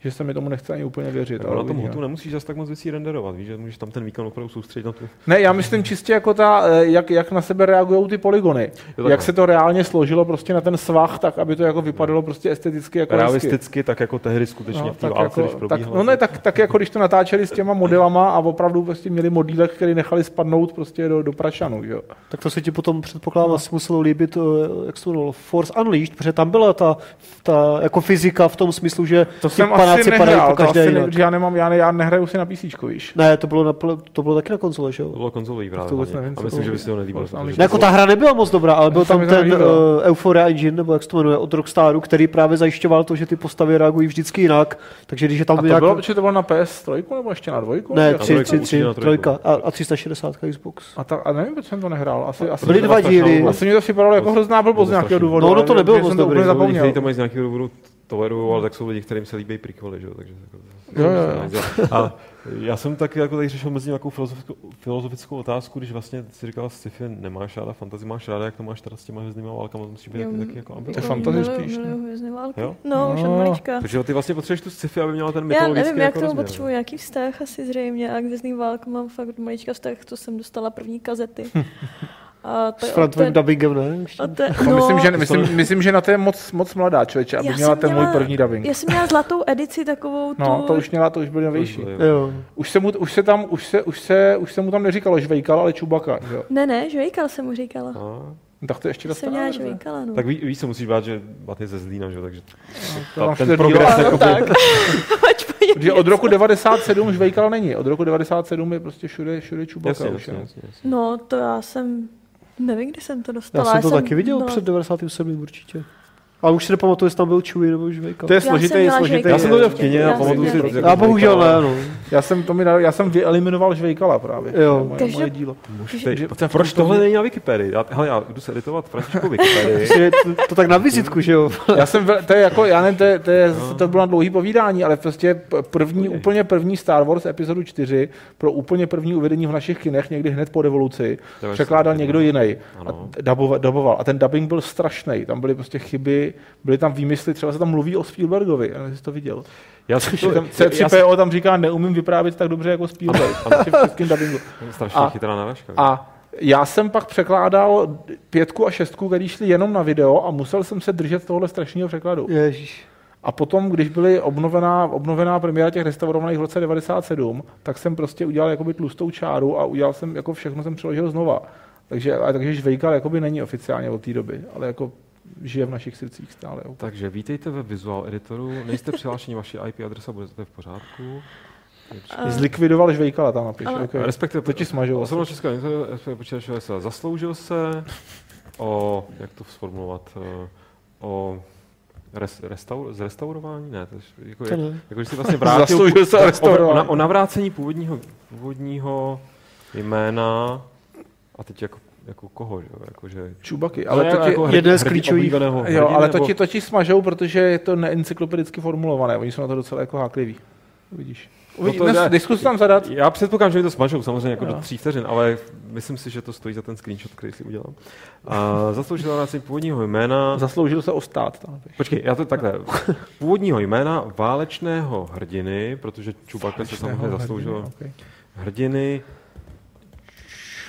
že se mi tomu nechce ani úplně věřit.
tak
ale
na tom hotu nemusíš zase tak moc věcí renderovat, víš, že můžeš tam ten výkon opravdu soustředit na tu.
Ne, já myslím čistě jako ta, eh, jak, jak na sebe reagují ty polygony.
takhle.
jak se to reálně složilo prostě na ten svah, tak aby to jako vypadalo prostě esteticky jako hezky.
Realisticky, tak jako tehdy skutečně
No,
v té
tak,
válce,
jako,
když
tak, no ne, tak, tak jako když to natáčeli s těma modelama a opravdu prostě měli modílek, který nechali spadnout prostě do, do prašanu, jo.
Tak to se ti potom předpokládám asi muselo líbit, eh, jak se to Force Unleashed, protože tam byla ta, ta jako fyzika v tom smyslu, že
To jsem
panáci
asi
padají
nehrál,
po
to
každé
asi ne,
jinak.
já, nemám, já, ne, já nehraju si na PC, víš.
Ne, to bylo, na, to bylo taky na konzole, že
To
jo?
bylo konzolový právě.
to vůbec nevím,
a myslím,
to
že by si nelíbilo.
Force
protože-
Unleashed.
Ne, jako ta hra nebyla moc dobrá, ale byl tam
to
ten uh, Euphoria Engine, nebo jak se to jmenuje, od Rockstaru, který právě zajišťoval to, že ty postavy reagují vždycky jinak. Takže když je tam
A to
nějak...
bylo, to bylo na PS3 nebo ještě na dvojku?
Ne,
Jak-
3,
trojku,
3,
určitě
3,
na trojku.
trojka a, a 360 Xbox.
A, ta, a nevím, proč jsem to nehrál. Asi, asi,
Byly dva díly.
asi mi to připadalo jako hrozná blbost z
to
nějakého důvodu.
No, ono
ale
to nebylo moc
jsem to
dobrý,
úplně
no,
zapomněl.
to mají z nějakého důvodu tolerují, ale tak jsou lidi, kterým se líbí prequely, že jo, takže jako,
Jo, jo, jo.
A já jsem taky jako tady řešil mezi nějakou filozofickou, filozofickou otázku, když vlastně si říkal, sci-fi nemáš ráda, fantasy máš ráda, jak to máš teda s těma hvězdnýma válkama, musíš být taky, taky jako
To je
ambivalentní.
miluju-
spíš,
miluju hvězdné války.
Jo?
No, už od
No.
malička.
Takže ty vlastně potřebuješ tu sci-fi, aby měla ten
Já
mytologický
nevím, jak
jako
to
rozměr.
potřebuji, nějaký vztah asi zřejmě a k hvězdným válkám mám fakt od malička vztah, to jsem dostala první kazety. *laughs* A to
S frontovým
té,
dubbingem, ne?
Od té,
No, myslím, že,
to
myslím, myslím, že na to je moc, moc mladá člověče, aby měla
jsem
ten můj
měla-
první dubbing.
Já jsem měla zlatou edici takovou tu...
No, to už měla, to už byl novější.
Jo.
Už se, mu, už, se tam, už, se, už, se, už se mu tam neříkalo žvejkal, ale čubaka. Že? jo?
Ne, ne, žvejkal jsem mu říkala.
A,
No, tak to je ještě
Jsem měla žvejkala, no.
tak ví, víš, co musíš bát, že Bat je ze Zlína, že jo, takže
To
ta,
máš
ten
ten
progres jako
tak. *laughs*
Protože od roku 97 žvejkal není. Od roku 97 je prostě všude, všude čubaka.
Jasně,
už,
jasně,
jo.
jasně, jasně.
No, to já jsem... Nevím, kdy jsem to
Já
dostala.
jsem to taky viděl
byla-
před 97. určitě. Ale už si nepamatuju, jestli tam byl Chewie nebo Žvejka.
To je
jsem měla
složitý.
žvejka.
Já jsem to viděl v kině
Já
a
jsem
pamatuju si...
Já bohužel ne, no.
Já jsem, to mi dal, já jsem vyeliminoval žvejkala právě.
Jo.
To je Moje,
Takže-
moje dílo.
Muž,
Takže
proč
to
tohle
mě-
není na Wikipedii? Já, hele, já jdu se editovat Františku Wikipedii. *laughs*
To, to, tak na vizitku, že jo? *laughs*
Já jsem, to je jako, já nevím, to, je, to, je, to bylo na dlouhý povídání, ale prostě první,
Povídej.
úplně první Star Wars epizodu 4 pro úplně první uvedení v našich kinech někdy hned po revoluci
To je
překládal
vlastně
někdo jiný daboval, daboval. A ten dubbing byl strašný. Tam byly prostě chyby, byly tam výmysly, třeba se tam mluví o Spielbergovi, já nevím, jestli jsi to viděl.
Já jsem to,
tam
já jsem,
C3PO tam říká, neumím vyprávět tak dobře jako Spielberg. *laughs* A-
chytrá náražka.
A já jsem pak překládal pětku a šestku, které šly jenom na video a musel jsem se držet tohohle strašného překladu.
Ježíš.
A potom, když byly obnovená, obnovená premiéra těch restaurovaných v roce 97, tak jsem prostě udělal jakoby tlustou čáru a udělal jsem, jako všechno jsem přeložil znova. Takže, a, takže Žvejkal jakoby není oficiálně od té doby, ale jako žije v našich srdcích stále. jo.
Takže vítejte ve Visual Editoru. Nejste přihlášeni, vaši IP adresa bude to v pořádku.
A-
Zlikvidoval Žvejkala tam napiš.
Ale-
Okay.
Respektive
To ti.
Osobnost Českého internetu, respektive počítačové se zasloužil se o, jak to sformulovat, eh, o res, restaur, zrestaurování? Ne, to je, jako,
To ne.
jako, že si vlastně vrátil *laughs*
Zasloužil se o
o, na- o navrácení původního, původního jména a teď jako, jako koho, že? jo? Jako, že,
Čubaky.
ale
to ti,
jako
jeden z
hrdí-
klíčových-
jo,
hrdiny,
ale to
nebo-
ti, to ti smažou, protože je to neencyklopedicky formulované. Oni jsou na to docela jako hákliví. Uvidíš.
No
Uvidí,
to
no. Diskus tam zadat.
Já předpokládám, že mi to smažou samozřejmě jako
Jo.
do tří vteřin, ale myslím si, že to stojí za ten screenshot, který si udělám. A zasloužil navrácení původního jména.
Zasloužil se o stát. Tam napiš.
Počkej, já to takhle. Původního jména válečného hrdiny, protože Čubaka se samozřejmě zasloužil
Okay.
hrdiny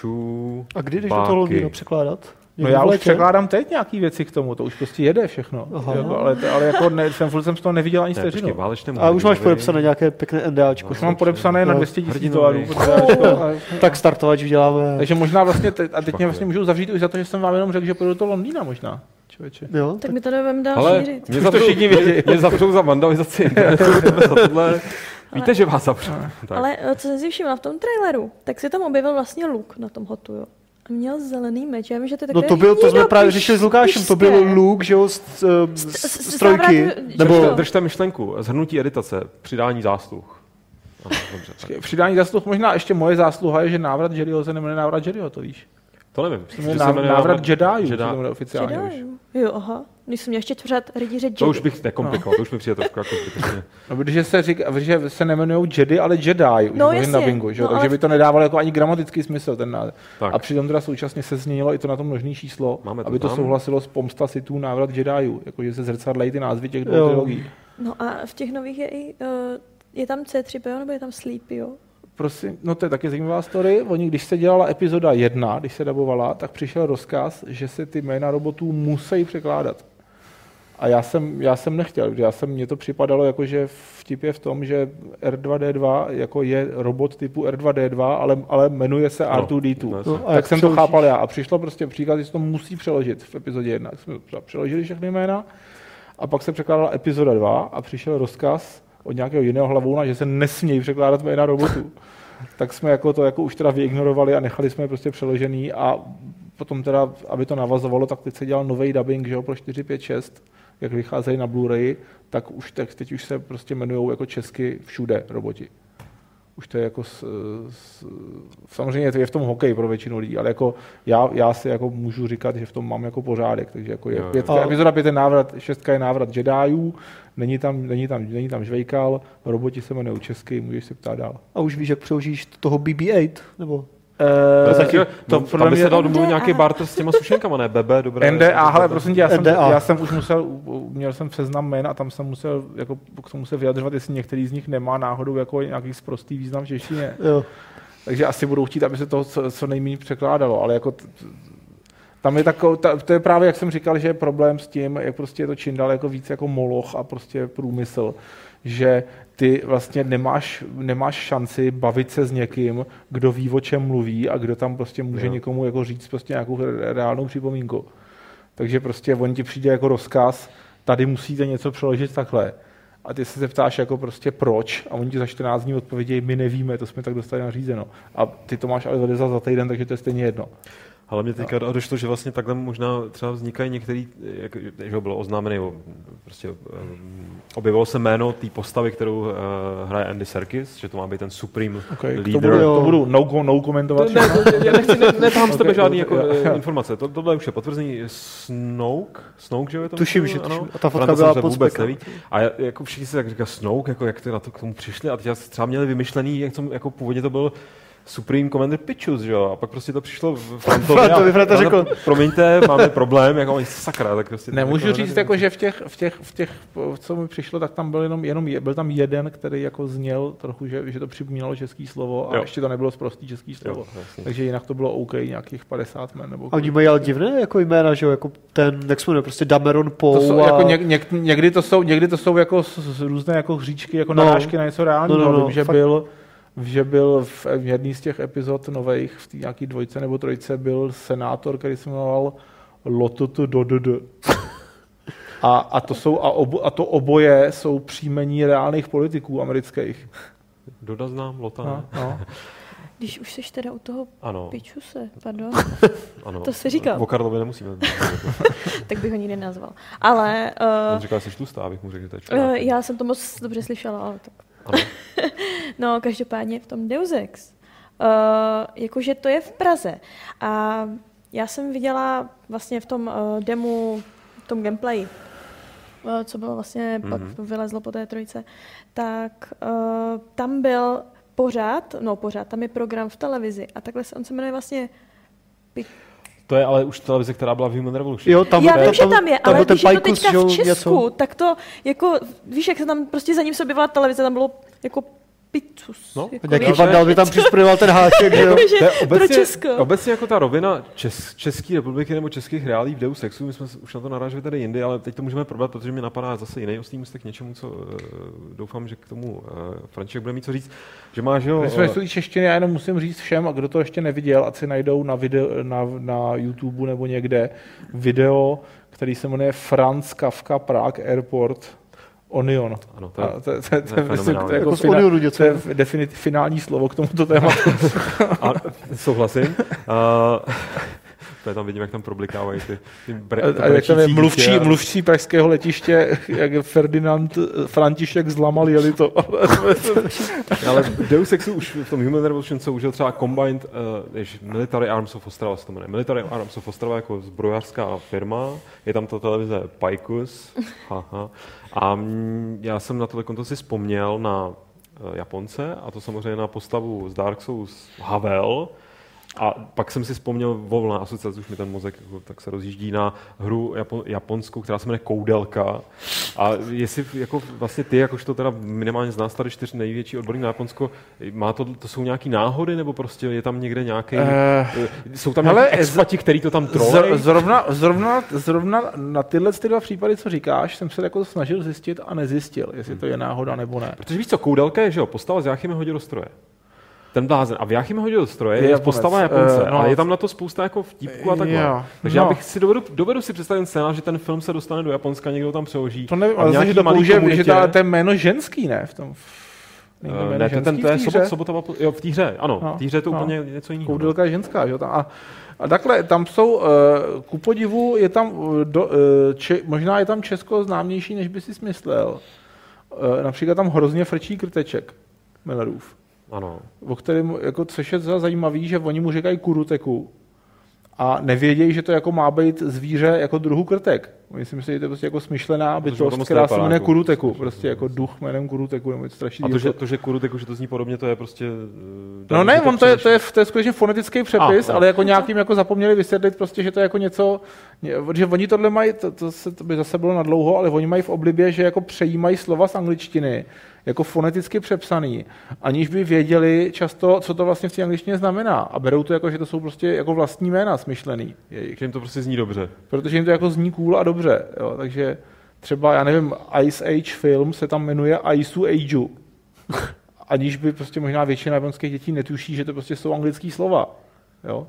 Šu...
A kdy jdeš do toho Londýna překládat?
No já už překládám teď nějaký věci k tomu, to už prostě jede všechno.
Aha.
Jako, ale, to, ale jako ne, jsem, furt jsem z toho neviděl ani
Ne, počkej,
vteřinu.
A už máš podepsané nějaké pěkné NDAčko.
Už mám podepsané na
No.
200 tisíc dolarů.
Tak startovač děláme.
Takže možná vlastně, te, a teď mě vlastně můžu zavřít už za to, že jsem vám jenom řekl, že půjdu do toho Londýna možná. Člověče.
Jo,
Tak mi to nevím dál
Ale
šířit.
mě zavřou,
všichni vědí.
mě, zavřou za vandalizaci internetu, za tohle. Víte, že vás zavřou. *laughs* Tak.
Ale eh, co jsem si všimla v tom traileru, tak se tam objevil vlastně luk na tom hotu, jo. A měl zelený meč, já vím, že to je
No to byl, to jsme právě řešili s Lukášem, to byl. Luke, že jo, z, z, z trojky, nebo.
Držte, držte myšlenku. Zhrnutí editace. Přidání zásluh. Ano, dobře. tak.
Přidání zásluh, možná ještě moje zásluha je, že návrat Jediho se jmenuje návrat Jediho, to víš.
To nevím. Myslím,
návrat Jediů,
Jedi.
jmenuje oficiálně už.
Jedi. Jo, aha. Když jsem měl ještě pořád rytíře Jedi.
To už bych nekomplikoval, to už mi přijde trošku jako zbytečně. *laughs*
No, protože se, říká, že se nemenují Jedi, ale Jedi už
No,
v
jasně.
dubbingu, že? jo?
No,
takže
ale-
by to nedávalo jako ani gramatický smysl ten název.
Tak.
A přitom teda současně se změnilo i to na to množný číslo,
Máme to
aby to
tam.
souhlasilo s pomsta sitů návrat Jediů, jakože se zrcadlejí ty názvy těch dvou trilogií.
No a v těch nových je i, uh, je tam C3PO nebo je tam Sleepy, jo?
Prosím, no to je taky zajímavá story. Oni, když se dělala epizoda 1, když se dabovala, tak přišel rozkaz, že se ty jména robotů musí překládat. A já jsem, já jsem nechtěl, protože já jsem, mně to připadalo jako, že vtip je v tom, že R2D2 jako je robot typu R2D2, ale, ale jmenuje se R2D2.
No,
No, a
tak
jak
jsem to
přeložíš?
chápal já. A přišlo prostě příklad, že se to musí přeložit v epizodě 1. Tak jsme přeložili všechny jména a pak se překládala epizoda 2 a přišel rozkaz od nějakého jiného hlavouna, že se nesmějí překládat jména robotů. *laughs* tak jsme jako to jako už teda vyignorovali a nechali jsme je prostě přeložený a potom teda, aby to navazovalo, tak teď se dělal nový dubbing, že jo, pro 4, 5, 6, jak vycházejí na Blu-ray, tak už teď, teď už se prostě jmenují jako česky všude roboti. už to je jako s, s, samozřejmě to je v tom hokej pro většinu lidí, ale jako já, já si jako můžu říkat, že v tom mám jako pořádek, takže jako je
Jo, jo.
pětka,
A-
epizoda pět je návrat, šestka je návrat Jediů, není tam, není tam, není tam žvejkal, roboti se jmenují česky, můžeš se ptát dál.
A už víš, jak přeložíš toho BB-8, nebo...
Uh,
To taky,
to podle
by
mě...
se dal domluvit nějaký barter s těma sušenkama, ne? Bebe, dobré.
NDA, hele, prosím tě, já jsem,
NDA.
já jsem už musel, měl jsem seznam jmen a tam jsem musel, jako, k tomu se vyjadřovat, jestli některý z nich nemá náhodou jako nějaký sprostý význam v češtině.
Jo.
Takže asi budou chtít, aby se to co, co nejméně překládalo, ale jako tam je takovou, ta, to je právě, jak jsem říkal, že je problém s tím, jak prostě je to čím dál jako víc jako moloch a prostě průmysl, že ty vlastně nemáš, nemáš šanci bavit se s někým, kdo ví, o čem mluví a kdo tam prostě může
Jo.
někomu jako říct prostě nějakou re- reálnou připomínku. Takže prostě on ti přijde jako rozkaz, tady musíte něco přeložit takhle. A ty se zeptáš jako prostě proč a oni ti za 14 dní odpovědějí, my nevíme, to jsme tak dostali nařízeno. A ty to máš ale za týden, takže to je stejně jedno.
Ale mě teďka došlo, že vlastně takhle možná třeba vznikají některý, jak, že bylo oznámený, prostě um, objevilo se jméno té postavy, kterou uh, hraje Andy Serkis, že to má být ten supreme
Okay, to,
leader.
budu,
Jo.
to budu no, no komentovat.
Ne, ne, já nechci, ne, netahám z tebe žádný jako,
jo.
eh, informace. To, tohle už je potvrzený. Snoke? Snoke, že jo? je to
Tuším, že
Ano.
tuším. A ta fotka
to
byla pod
vůbec neví. A já- jako všichni se tak říká Snoke, jako jak ty na to k tomu přišli a teď já třeba měli vymyšlený, jak to, jako původně to byl Supreme Commander Pitchus, že jo? A pak prostě to přišlo v Frantovi.
Frantovi, Franta řekl.
Promiňte, máme problém, jako oni sakra, tak prostě...
Nemůžu říct, jako, že v těch, v, těch, v těch, co mi přišlo, tak tam byl jenom, jenom je- byl tam jeden, který jako zněl trochu, že, že to připomínalo český slovo a
Jo.
ještě to nebylo prostý český slovo.
Jo.
Takže jinak to bylo OK, nějakých 50 men. Nebo
A oni mají ale divné jako jména, že jo, jako ten, jak jmenuje, prostě Dameron Poe
to jsou,
a...
jako něk, něk, někdy, to jsou, někdy to jsou jako z, z různé jako hříčky, jako
No.
narážky na něco reálného.
No, no, no,
Vím, že
fakt.
byl, že byl v, v jedné z těch epizod nových, v té nějaký dvojce nebo trojce, byl senátor, který se jmenoval Lotutu Dodd. A, a, to jsou, a, obo, a to oboje jsou příjmení reálných politiků amerických.
Doda znám, Lota.
No, no. *laughs*
Když už seš teda u toho
Ano,
pičuse, pardon, *laughs*
ano.
to si říkal.
O Karlovi nemusíme. *laughs*
tak bych ho nikdy nenazval. Ale
On
uh,
říkal, že jsi tlustá, abych mu řekl, že to je
uh, já jsem to moc dobře slyšela, ale tak.
Ano. *laughs*
No, každopádně v tom Deus Ex, uh, jakože to je v Praze. A já jsem viděla vlastně v tom uh, demu, v tom gameplay, uh, co bylo vlastně, mm-hmm. pak
Mhm.
vylezlo po té trojce, tak uh, tam byl pořád, no pořád, tam je program v televizi a takhle se, on se jmenuje vlastně
To je ale už televize, která byla v Human Revolution.
Jo, tam,
já
tam,
vím, že tam je,
tam
ale
ten
když je to teďka v Česku,
něco.
tak to jako, víš, jak se tam prostě za ním se objevila televize, tam bylo jako picus.
No,
jako,
Nějaký
víš,
vandal by tam přisprojoval ten háček, že jo.
To je
pro
obecně,
Česko.
obecně jako ta rovina Čes, České republiky nebo českých reálí v Deus Exu, my jsme už na to naráželi tady jindy, ale teď to můžeme probrat, protože mě napadá zase jiný oslý můstek k něčemu, co uh, doufám, že k tomu uh, František bude mít co říct, že má, že jo,
My jsme
eh,
uh, češtiny, já jenom musím říct všem, a kdo to ještě neviděl, ať si najdou na, video, na, na YouTube nebo někde video, který se jmenuje Franz Kafka Prague Airport Onion.
ano, to je,
A to, to, to, to,
je
myslím, to
Jako
jako
z
fina,
Onionu něco.
to je definit, finální slovo k tomuto tématu. *laughs*
a, souhlasím. Uh, *laughs* to je tam vidím, jak tam problikávají ty, ty bre,
A, a jak tam je mluvčí,
a-
mluvčí pražského letiště, jak Ferdinand František zlamal, jeli to. *laughs*
Ale Deus Exu už v tom Human Revolution se užil třeba Combined uh, jež, Military Arms of Ostrava se to jmenuje. Military Arms of Ostrava jako zbrojařská firma, je tam ta televize Paikus. *laughs* Haha. A já jsem na tohle konto si vzpomněl na uh, Japonce, a to samozřejmě na postavu z Dark Souls Havel, a pak jsem si vzpomněl volná asociace, už mi ten mozek jako, tak se rozjíždí na hru Japo- japonskou, která se jmenuje Koudelka. A jestli jako vlastně ty, jakožto teda minimálně z nás tady čtyř největší odborník na Japonsko, má to, to jsou nějaký náhody, nebo prostě je tam někde nějaký,
Eh,
jsou tam
hele,
nějaký expati, který to tam trolej?
Zrovna, zrovna, zrovna na tyhle ty dva případy, co říkáš, jsem se jako snažil zjistit a nezjistil, jestli to je náhoda nebo ne.
Protože víš co, Koudelka je, že jo, postava z Jáchyme hodil do stroje. Ten blázen. A v Jáchyme hodil do stroje
Je
je, postava Japonce,
Eh, no.
ale je tam na to spousta jako vtipků a takhle.
Jo,
Takže
no.
já bych si dovedu, dovedu si představit scénář, že ten film se dostane do Japonska, někdo tam přeloží.
To nevím, ale zase, že to použije, že to, to je jméno ženský, ne? V tom,
Eh,
jméno
ne, ten, ten, to je sobot, po- jo, v té hře, ano,
No,
v té hře je to
no.
úplně něco jiného.
Koudelka je ženská, že jo? Tam- A, a takhle, tam jsou, uh, ku podivu, je tam, uh, do, uh, če, možná je tam Česko známější, než by si myslel. Uh, například tam hrozně frčí krteček Millerův.
Ano.
o kterém, jako, což je za zajímavý, že oni mu říkají kuruteku a nevědějí, že to jako má být zvíře jako druhu krtek. Oni si myslí, že to je prostě jako smyšlená
to
bytost, která se jmenuje kuruteku. Prostě jako duch jménem kuruteku, nebo něco strašného.
A to, že, to, že kuruteku, že to zní podobně, to je prostě... eh,
No ne, on to je, to, je, to je skutečně fonetický přepis,
A, a.
ale jako nějakým jako zapomněli vysvětlit prostě, že to je jako něco, že oni tohle mají, to, to, se, to by zase bylo na dlouho, ale oni mají v oblibě, že jako přejímají slova z angličtiny, jako foneticky přepsaný, aniž by věděli často, co to vlastně v té angličtině znamená. A berou to jako, že to jsou prostě jako vlastní jména smyšlený. jejich.
Že jim to prostě zní dobře.
Protože jim to jako zní cool a dobře. Jo. Takže třeba, já nevím, Ice Age film se tam jmenuje Iceu Ageu. *laughs* Aniž by prostě možná většina japonských dětí netuší, že to prostě jsou anglické slova. Jo?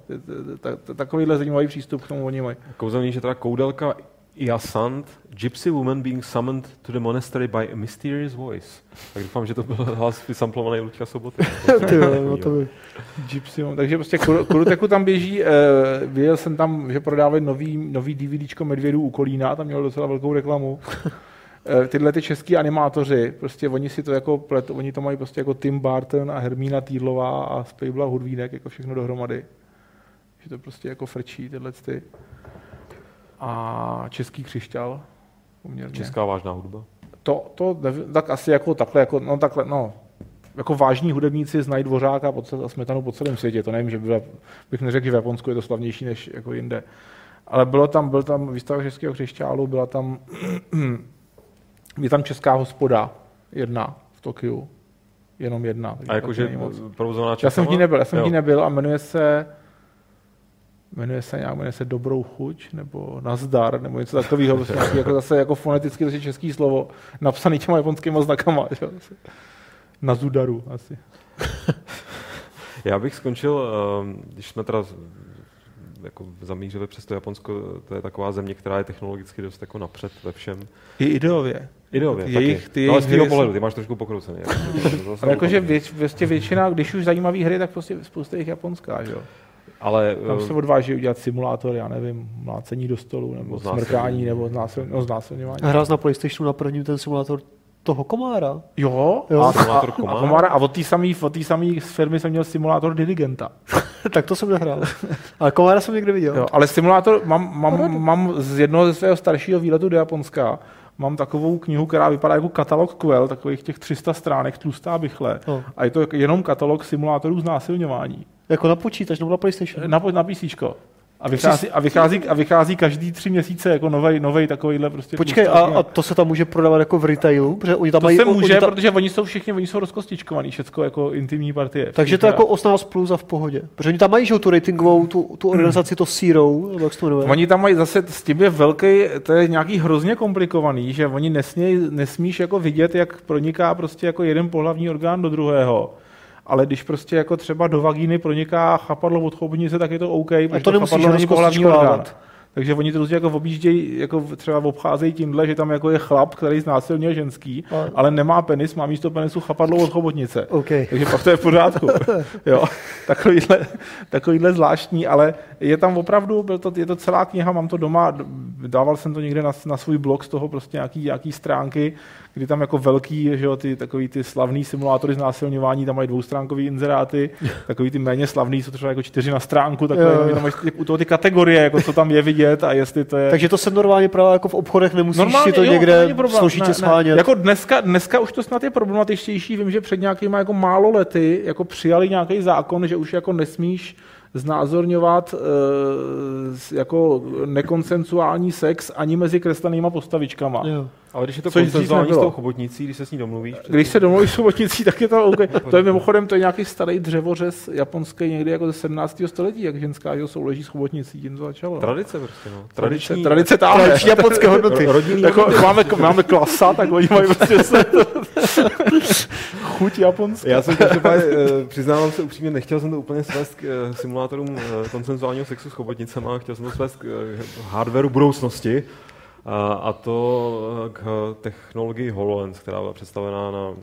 Takovýhle zajímavý přístup k tomu oni mají.
Kouzelný, že teda koudelka Iasant, gypsy woman being summoned to the monastery by a mysterious voice. Tak doufám, že to byl hlas vysamplovaný Luďka Soboty.
Ty *laughs* no to by...
Gypsy, no. takže prostě Kuru- Kuruteku tam běží, eh, viděl jsem tam, že prodávali nový, nový DVDčko Medvědů u Kolína, tam mělo docela velkou reklamu. *laughs* Eh, Tyhle ty český animátoři, prostě oni si to jako plet, oni to mají prostě jako Tim Burton a Hermína Týdlová a Spejbla Hudvínek, jako všechno dohromady. Že to prostě jako frčí tyhle ty. A český křišťál. Poměrně.
Česká vážná hudba.
To, to tak asi jako takhle, jako, no takhle, no, jako vážní hudebníci znají Dvořáka a Smetanu po celém světě. To nevím, že by, bych neřekl, že v Japonsku je to slavnější než jako jinde. Ale bylo tam, byl tam výstava českého křišťálu, byla tam, *clears throat* je tam česká hospoda, jedna v Tokiu. Jenom jedna.
A jakože provozovaná
Já jsem v ní nebyl, já jsem v ní nebyl a jmenuje se jmenuje se nějak, jmenuje se Dobrou chuť, nebo Nazdar, nebo něco takového, prostě nějaký, jako zase jako foneticky to je český slovo, napsaný těma japonskými znakama. Že? jo, asi. Na Zudaru asi.
Já bych skončil, ehm, když jsme teda jako zamířili přes to Japonsko, to je taková země, která je technologicky dost jako napřed ve všem.
I ideově.
Ideově,
Ty
taky.
jejich- ty
no, ale
jejich
z tvého pohledu,
jsou-
ty máš trošku pokroucený. *laughs*
Ale jakože věč, vlastně většina, když už zajímavé hry, tak prostě spousta jich japonská, že jo.
Ale
Tam se
ehm,
odváží udělat simulátor, já nevím, mlácení do stolu, nebo smrkání, nebo znásil, no, znásilňování.
Hrál na PlayStationu na prvním ten simulátor toho komára.
Jo,
Jo.
A, a,
Simulátor
a, *laughs*
komára?
komára, a od té samé od té samé firmy jsem měl simulátor dirigenta. *laughs*
tak to jsem nehrál. Ale komára jsem někde viděl.
Jo, ale simulátor, mám, mám, mám z jednoho ze svého staršího výletu do Japonska, mám takovou knihu, která vypadá jako katalog Quell, takových těch 300 stránek, tlustá bychle.
No.
A je to jenom katalog simulátorů znásilňování.
Jako na počítač nebo na PlayStation.
Na, na PC. A vychází, a, vychází, a vychází každý tři měsíce jako novej, novej takovýhle prostě
Počkej,
tlustá
a, a to se tam může prodávat jako v retailu? Protože oni tam
to
mají,
se
oni
může,
tam,
protože oni jsou všichni, oni jsou rozkostičkovaný, všecko jako intimní partie.
takže to je jako 18 plus a v pohodě. Protože oni tam mají že, tu ratingovou, tu, tu *clears throat* organizaci, to Zero, jak se to jmenuje.
Oni tam mají zase s tím je velký, to je nějaký hrozně komplikovaný, že oni nesměj, nesmíš jako vidět, jak proniká prostě jako jeden pohlavní orgán do druhého. Ale když prostě jako třeba do vagíny proniká chapadlo od chobotnice, tak je to OK, protože
to nemusíš
chapadlo není pohlavní orgán. Takže oni to jako objíždějí, jako třeba obcházejí tímhle, že tam jako je chlap, který znásilňuje ženský,
A-
ale nemá penis, má místo penisu chapadlo od chobotnice.
OK.
Takže pak to je v pořádku. *laughs* jo, takovýhle, takovýhle zvláštní, ale je tam opravdu, byl to, je to celá kniha, mám to doma, dával jsem to někde na, na svůj blog z toho prostě nějaký, nějaký stránky, kdy tam jako velký, že jo, ty takový ty slavný simulátory znásilňování, tam mají dvoustránkové inzeráty, *laughs* takový ty méně slavný, jsou třeba jako čtyři na stránku, takové,
Jo, jo.
tam ty, u toho ty kategorie, jako co tam je vidět a jestli to je...
Takže to se normálně právě jako v obchodech nemusíš
Normálně,
si to
jo,
někde
problém.
složitě shánět.
Jako dneska, dneska už to snad je problematičtější. Vím, že před nějakýma jako málo lety jako přijali nějaký zákon, že už jako nesmíš znázorňovat e, jako nekonsensuální sex ani mezi kreslenýma postavičkama.
Jo.
Ale když je to konsenzuální s tou chobotnicí, když se s ní domluvíš,
Když se domluvíš s sobotnicí, tak je to OK. *laughs* To je mimochodem, to je nějaký starý dřevořez japonský někdy jako ze 17. století, jak ženská že souleží s chobotnicí, tím to začalo.
tradice prostě, no.
Tradice,
Tradiční,
tradice táhne.
Tradiční japonské *laughs* hodnoty.
ro- rodinný
Jako, máme, máme klasa, tak oni mají prostě *laughs* se chuť japonská.
Já jsem každopádně, eh, přiznávám se upřímně, nechtěl jsem to úplně svést k eh, simulátorům eh, konsenzuálního sexu s chobotnicema, chtěl jsem to svést k hardwareu budoucnosti, a, to eh, k technologii HoloLens, která byla představená na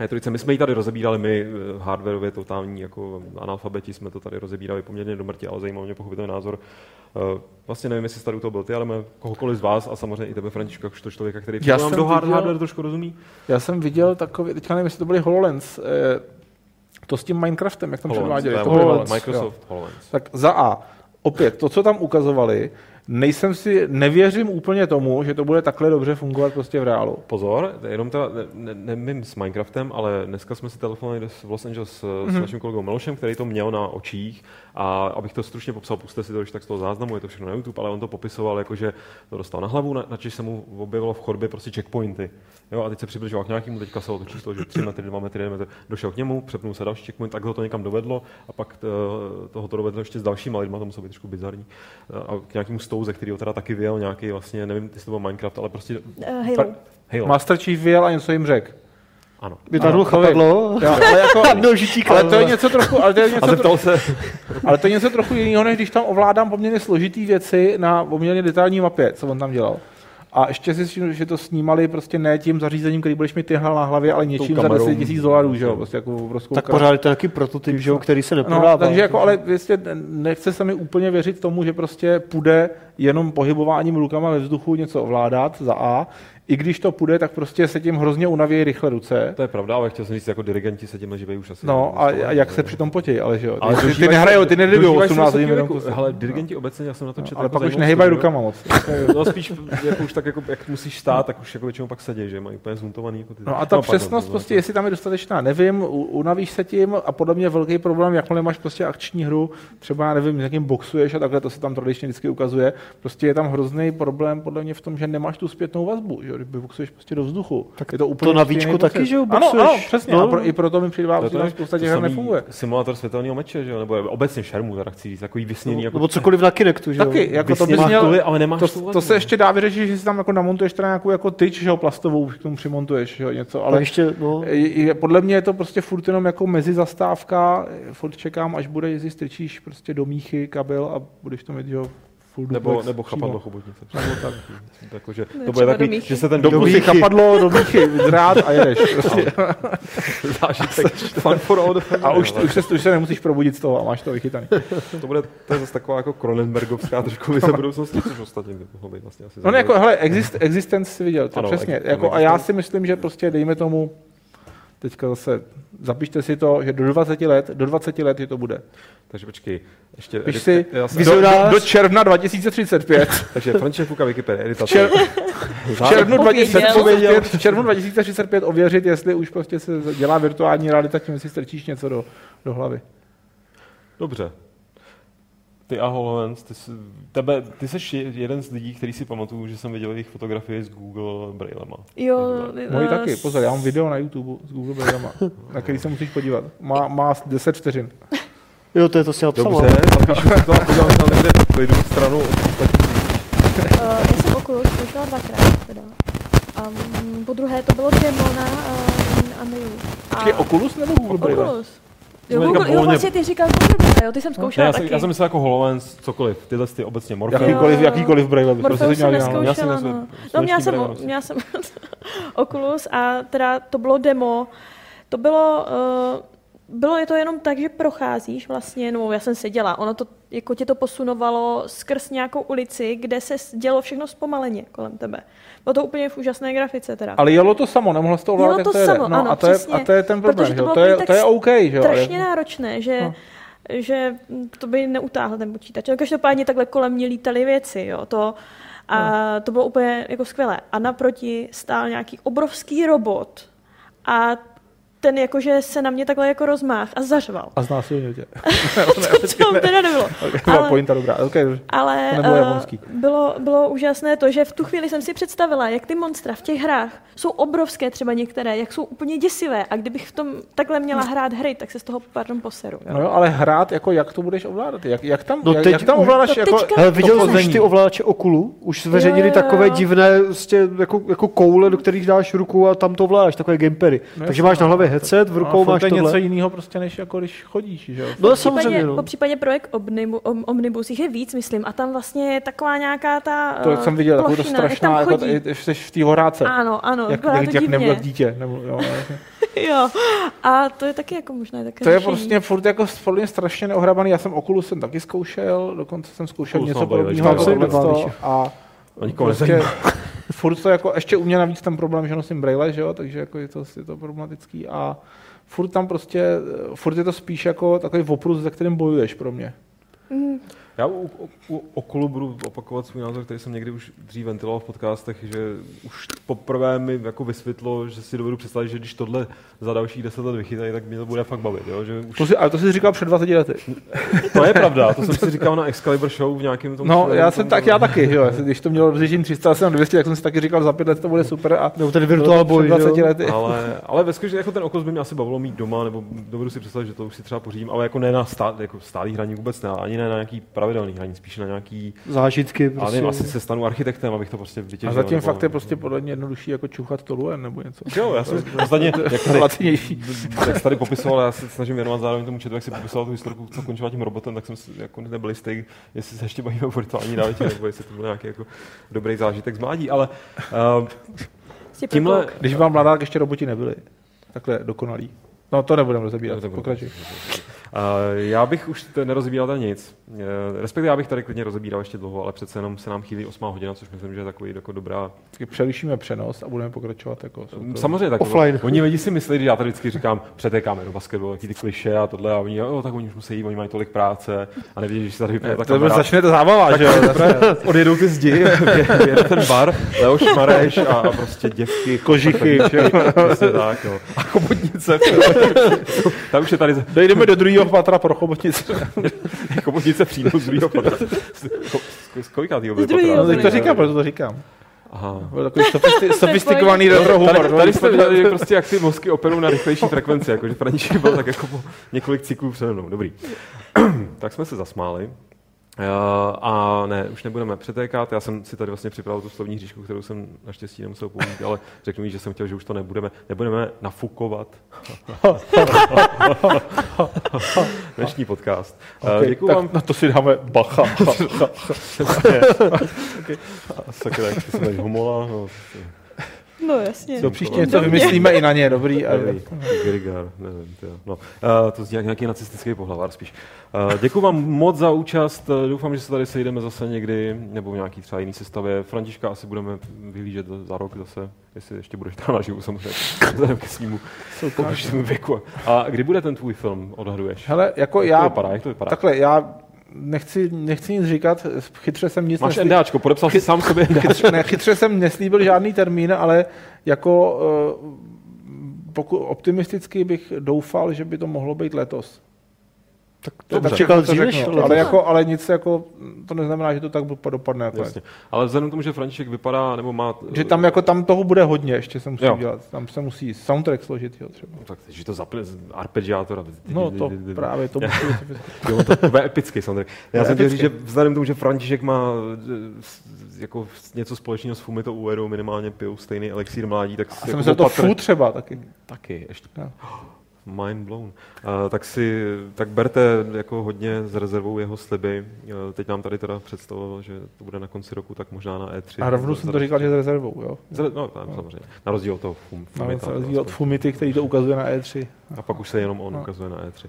E3. My jsme ji tady rozebírali, my eh, hardwareově totální jako analfabeti jsme to tady rozebírali poměrně do mrti, ale zajímal mě pochopitelný názor. Eh, Vlastně nevím, jestli tady u toho byl ty, ale mě kohokoliv z vás a samozřejmě i tebe, Františka, jakožto člověka, který
Já jsem
do hard-
viděl-
hardware trošku rozumí.
Já jsem viděl takový, teďka nevím, jestli to byly HoloLens, to s tím Minecraftem, jak tam
HoloLens,
předváděli.
to
to
HoloLens,
HoloLens, jo.
Microsoft HoloLens.
Tak za A, opět, to, co tam ukazovali, nejsem si, nevěřím úplně tomu, že to bude takhle dobře fungovat prostě v reálu.
Pozor, jenom teda, ne, ne, nevím s Minecraftem, ale dneska jsme si telefonovali v Los Angeles mm-hmm. s naším kolegou Milošem, který to měl na očích a abych to stručně popsal, puste si to už tak z toho záznamu, je to všechno na YouTube, ale on to popisoval jako, že to dostal na hlavu, na, načež se mu objevilo v chodbě prostě checkpointy. Jo, a teď se přibližoval k nějakému, teďka se to číslo, že 3 metry, 2 metry, 1 metr, došel k němu, přepnul se další checkpoint, tak ho to někam dovedlo a pak to, toho to dovedlo ještě s dalšíma lidma, to muselo být trošku bizarní. A k nějakému stouze, který ho teda taky vyjel nějaký vlastně, nevím, jestli to byl Minecraft, ale prostě
Uh, Halo.
Halo.
Master Chief vyjel a něco jim řekl.
Ano.
Vytáhnul chapadlo.
Ale, jako, ale to je něco trochu, ale to je něco, tro,
zeptal se,
ale to je něco trochu jiného, než když tam ovládám poměrně složitý věci na poměrně detailní mapě, co on tam dělal. A ještě si myslím, že to snímali prostě ne tím zařízením, který budeš mít tyhle na hlavě, ale něčím za
kamerou.
10 tisíc dolarů, že jo, prostě jako obrovskou
Tak pořád je to nějaký prototyp, že jo, který se
No,
neprodává.
takže jako, ale vlastně nechce se mi úplně věřit tomu, že prostě půjde jenom pohybováním rukama ve vzduchu něco ovládat za A. I když to půjde, tak prostě se tím hrozně unaví rychle ruce.
to je pravda, ale chtěl jsem říct, jako dirigenti se tím žívají už asi.
No a, a jak se přitom potějí, ale že jo.
Ale
ty, ty, nehrajou, ty
se
18
vysokého
hodin.
Hele, dirigenti obecně, já jsem na to četl.
ale
jako
pak už
studii.
rukama moc.
No spíš, jako už tak, jako, jak musíš stát, tak už jako většinou pak sedí, že mají úplně zhuntovaný. Jako ty.
No a ta
pardon,
přesnost,
to
prostě, jestli tam je dostatečná, nevím, unavíš se tím a podle mě velký problém, jakmile máš prostě akční hru, třeba, nevím, s jakým boxuješ a takhle, to se tam tradičně vždycky ukazuje, prostě je tam hrozný problém podle mě v tom, že nemáš tu zpětnou vazbu, že když boxuješ prostě do vzduchu. Tak je to úplně
to na
pocit.
taky, že jo,
Ano,
boxuješ?
ano, přesně,
No.
a pro, i proto mi přijde,
To
že tam spousta těch her nefunguje.
Simulátor světelného meče, že jo? nebo obecně šermu, teda chci říct, takový vysněný. Jako
Nebo cokoliv na Kinectu, že jo.
Taky, jako to bys měl,
ale nemáš
to, to se ještě dá vyřešit, že si tam jako namontuješ teda nějakou jako tyč, že jo, plastovou, k tomu přimontuješ, že jo, něco,
Ale ještě, no,
Podle mě je to prostě furt jenom jako mezizastávka, furt čekám, až bude jezdit, strčíš prostě do míchy kabel a budeš to mít, že jo, full
Nebo,
duplex
nebo chapadlo chobotnice.
Nebo tak.
Jako, že,
Ne,
to bude takový, že se ten
Do
dobu
pusy chapadlo, do míchy, zrát a jedeš. *laughs* Prostě.
zážitek. Fun for all the family,
A už,
ale
už, se, už se nemusíš probudit z toho a máš to vychytaný.
to bude, to je zase taková jako Cronenbergovská trošku vize budoucnosti, což ostatně by mohlo být vlastně asi
No ne, jako, hele, exist, existence si viděl, to
Ano,
přesně.
ex-
Jako, a já si myslím, že prostě dejme tomu, teďka zase, zapište si to, že do 20 let, do 20 let je to bude.
Takže počkej, ještě...
Piš
edit-
si
já jsem-
do, do, do června 2035. *laughs*
Takže František Fuka Wikipedia, editace.
Čer, *laughs* v červnu,
Pověděl.
2035, v červnu 2035 ověřit, jestli už prostě se dělá virtuální realita tím, jestli strčíš něco do, do hlavy.
Dobře. Ty a HoloLens, ty, jsi- tebe, ty jsi jeden z lidí, který si pamatuju, že jsem viděl jejich fotografii z Google Braillema.
Jo,
Moji
eh,
taky, pozor, já mám video na YouTube s Google Braillema, na který se musíš podívat. Má, má 10 vteřin.
jo, to je to si napsal.
Dobře, zapíšu si to a podívám se tam někde vyjdu stranu
eh, já jsem Oculus zkoušela dvakrát teda. A mm, po druhé to bylo demo na uh, Unreal.
Počkej, Oculus nebo Google Braille?
Oculus. Jo, Google, jo,
volně-
vlastně ty říkal Google jo, ty jsem
Ne,
zkoušela
já, jsem,
taky.
já jsem myslel jako HoloLens, cokoliv, tyhle ty obecně Morpheus.
Jakýkoliv,
Jo.
jakýkoliv Braille. bys prostě
jsem
dělat.
Já
neskoušela,
nesl-
no. No měla jsem,
nosím.
měla jsem *laughs* Oculus a teda to bylo demo. To bylo, uh, bylo je to jenom tak, že procházíš vlastně, no já jsem seděla, ono to, jako tě to posunovalo skrz nějakou ulici, kde se dělo všechno zpomaleně kolem tebe. Bylo to úplně v úžasné grafice teda.
Ale jelo to samo, nemohla to ovládat,
Jelo to samo,
no,
ano,
a, to je, a to je ten problém,
to
to, je, to je OK, že jo?
strašně náročné, že,
No.
že to by neutáhl ten počítač. No, každopádně takhle kolem mě lítaly věci, jo, to, a
No.
to bylo úplně jako skvělé. A naproti stál nějaký obrovský robot a ten jakože se na mě takhle jako rozmáh a zařval.
A znásilnil tě. *laughs*
To *laughs* tam teda nebylo. *laughs*
Byla
Ale-
pointa dobrá. Okay, dobře.
Ale
To nebylo japonský.
bylo, bylo úžasné to, že v tu chvíli jsem si představila, jak ty monstra v těch hrách jsou obrovské třeba některé, jak jsou úplně děsivé a kdybych v tom takhle měla hrát hry, tak se z toho pardon poseru.
No jo, ale hrát, jako jak to budeš ovládat? Jak, jak tam,
No
jak,
teď
jak tam
už-
ovládáš
No
jako
teďka-
viděl
to
jsi už ty ovládače Okulu? Už zveřejnili
Jo, jo, jo.
takové divné prostě jako, jako koule, do kterých dáš ruku a tam to ovládáš, takové gamepady.
No
Takže máš na hlavě
no,
headset, v
No,
rukou
furt
máš
to je
tohle.
něco jiného prostě, než jako když chodíš, že jo?
No
po
samozřejmě,
případě,
no.
po případě projekt Omnibu, om, Omnibus, jich je víc, myslím, a tam vlastně je taková nějaká ta
To
eh,
jsem viděl, takovou to strašná,
tam
jako jsi v té horáce.
Ano, ano,
jak, jak,
to
jak
divně.
nebyl dítě. Nebo, jo,
jo. A to je taky jako možná také
to je
řešení.
prostě furt jako mě strašně neohrabaný. Já jsem Oculus jsem taky zkoušel, dokonce jsem zkoušel
Oculus
něco podobného. jako. A
A nikoho
prostě. Furt to jako, ještě u mě navíc ten problém, že nosím braille, že jo, takže jako je to, je to problematický a furt tam prostě, furt je to spíš jako takový oprus, za kterým bojuješ pro mě.
Já u, u, u Okulu budu opakovat svůj názor, který jsem někdy už dřív ventiloval v podcastech, že už poprvé mi jako vysvětlo, že si dovedu představit, že když tohle za dalších deset let vychytají, tak mě to bude fakt bavit. Jo? Že už...
To si, ale to jsi říkal před 20 lety.
to je pravda, to jsem si říkal na Excalibur Show v nějakém tom...
No, já
tom,
jsem tak, já taky, jo. Když to mělo v 300 jsem 200, tak jsem si taky říkal, za pět let to bude super. A
Nebo ten virtual boy,
před 20
jo.
lety.
Ale, ale ve skutečnosti jako ten okos by mě asi bavilo mít doma, nebo dovedu si představit, že to už si třeba pořídím, ale jako ne na stá, jako stálý hraní vůbec ne, ani ne na nějaký pravidelný hraní, spíš na nějaký,
Zážitky.
ale
Prostě.
nevím, asi se stanu architektem, abych to prostě vytěžil.
A zatím
nebo-
fakt je prostě podle mě jednodušší jako čuchat toluen nebo něco.
Jo, já jsem ostatně, jak tady, jak tady popisoval, já se snažím věnovat zároveň tomu četu, jak si popisoval tu historku, co končila tím robotem, tak jsem si jako nebyl jistý, jestli se ještě bavíme o virtuální realitě, nebo jestli to byl nějaký jako dobrý zážitek z mládí, ale uh,
Prostě
tímhle.
Když vám mladá, tak ještě roboti nebyli. Takhle dokonalí. No to nebudeme rozebírat.
Budeme.
Pokračuj.
Uh, já bych už t- nerozebíral tady nic. Uh, respektive já bych tady klidně rozebíral ještě dlouho, ale přece jenom se nám chýlí 8 hodina, což myslím, že je takový jako dobrá.
Tak přelišíme přenos a budeme pokračovat jako
Mm, Samozřejmě tak.
Offline.
Oni lidi si myslí, že já tady vždycky říkám, přetékáme do basketbalu, jaký ty kliše a tohle, a oni, jo, tak oni už musí jít, oni mají tolik práce a nevidí, že se tady vypne ta
To
kamera.
začne to zábava, že jo? *laughs*
Odjedou ty zdi, *laughs* *laughs* vyjede ten bar, Leoš Mareš a, a prostě děvky.
Kožichy,
tak, jo. A chobotnice. Ta už je tady
Dojdeme do druhého patra pro chobotnici.
chobotnice přijdou z druhého patra. Z- byly
Z druhýho,
patra?
No, teď to říkám, proto to říkám.
Aha.
Byl takový sofisti- sofistikovaný retro humor.
Tady,
no,
tady jste viděli prostě, jak ty mozky operují na rychlejší frekvenci, jakože František byl tak jako po několik cyklů přede mnou. Dobrý. *clears throat* tak jsme se zasmáli. Uh, a ne, už nebudeme přetékat. Já jsem si tady vlastně připravil tu slovní hříšku, kterou jsem naštěstí nemusel použít, ale řeknu jí, že jsem chtěl, že už to nebudeme, nebudeme nafukovat. *laughs* Dnešní podcast. Uh,
Okay,
děkuji
tak
vám.
na to si dáme bacha. *laughs* *laughs*
Sakra, jak ty jsi homola. No,
No jasně.
Do příště něco vymyslíme i na ně, dobrý. A
Grigar, nevím, tyjo. No, uh, to zní jak nějaký nacistický pohlavár spíš. Uh, děkuji vám moc za účast, uh, doufám, že se tady sejdeme zase někdy, nebo v nějaký třeba jiný sestavě. Františka asi budeme vyhlížet za- za rok zase, jestli ještě budeš tam naživu samozřejmě, vzhledem ke pokročilému věku. A kdy bude ten tvůj film, odhaduješ?
Hele, jako
Jak
já...
to vypadá, jak to vypadá?
Takhle, já nechci, nechci nic říkat, chytře jsem nic
Máš NDAčko, podepsal jsi sám sobě NDAčko. *laughs*
chytře, ne, chytře jsem neslíbil žádný termín, ale jako uh, pokud optimisticky bych doufal, že by to mohlo být letos.
Tak
To
Dobře.
tak
čekal než
řeknu. ale, jako, ale nic jako, to neznamená, že to tak dopadne nakonec.
Jasně. Ale vzhledem k tomu, že František vypadá, nebo má...
Že tam jako tam toho bude hodně, ještě se musí
Jo.
dělat. Tam se musí soundtrack složit, jo, třeba.
Tak, že to zapne z arpeggiátora.
No to právě, to musí. *laughs*
Jo, to bude epický samozřejmě. Já jsem chtěl říct, že vzhledem k tomu, že František má s- jako něco společného s Fumito Uedo, minimálně pijou stejný elixír mládí, tak
jsem
jako
myslel to fu třeba taky.
Taky, ještě. *gasps* Mind blown. Tak si, tak berte jako hodně s rezervou jeho sliby. Uh, teď nám tady teda představoval, že to bude na konci roku, tak možná na E3.
A rovnou jsem to říkal, že s rezervou, jo.
No, tam, samozřejmě. Na rozdíl od toho fum,
Na
Fumita,
rozdíl od. Fumity, který to ukazuje na E E3.
A pak už se jenom on
No.
ukazuje na E3.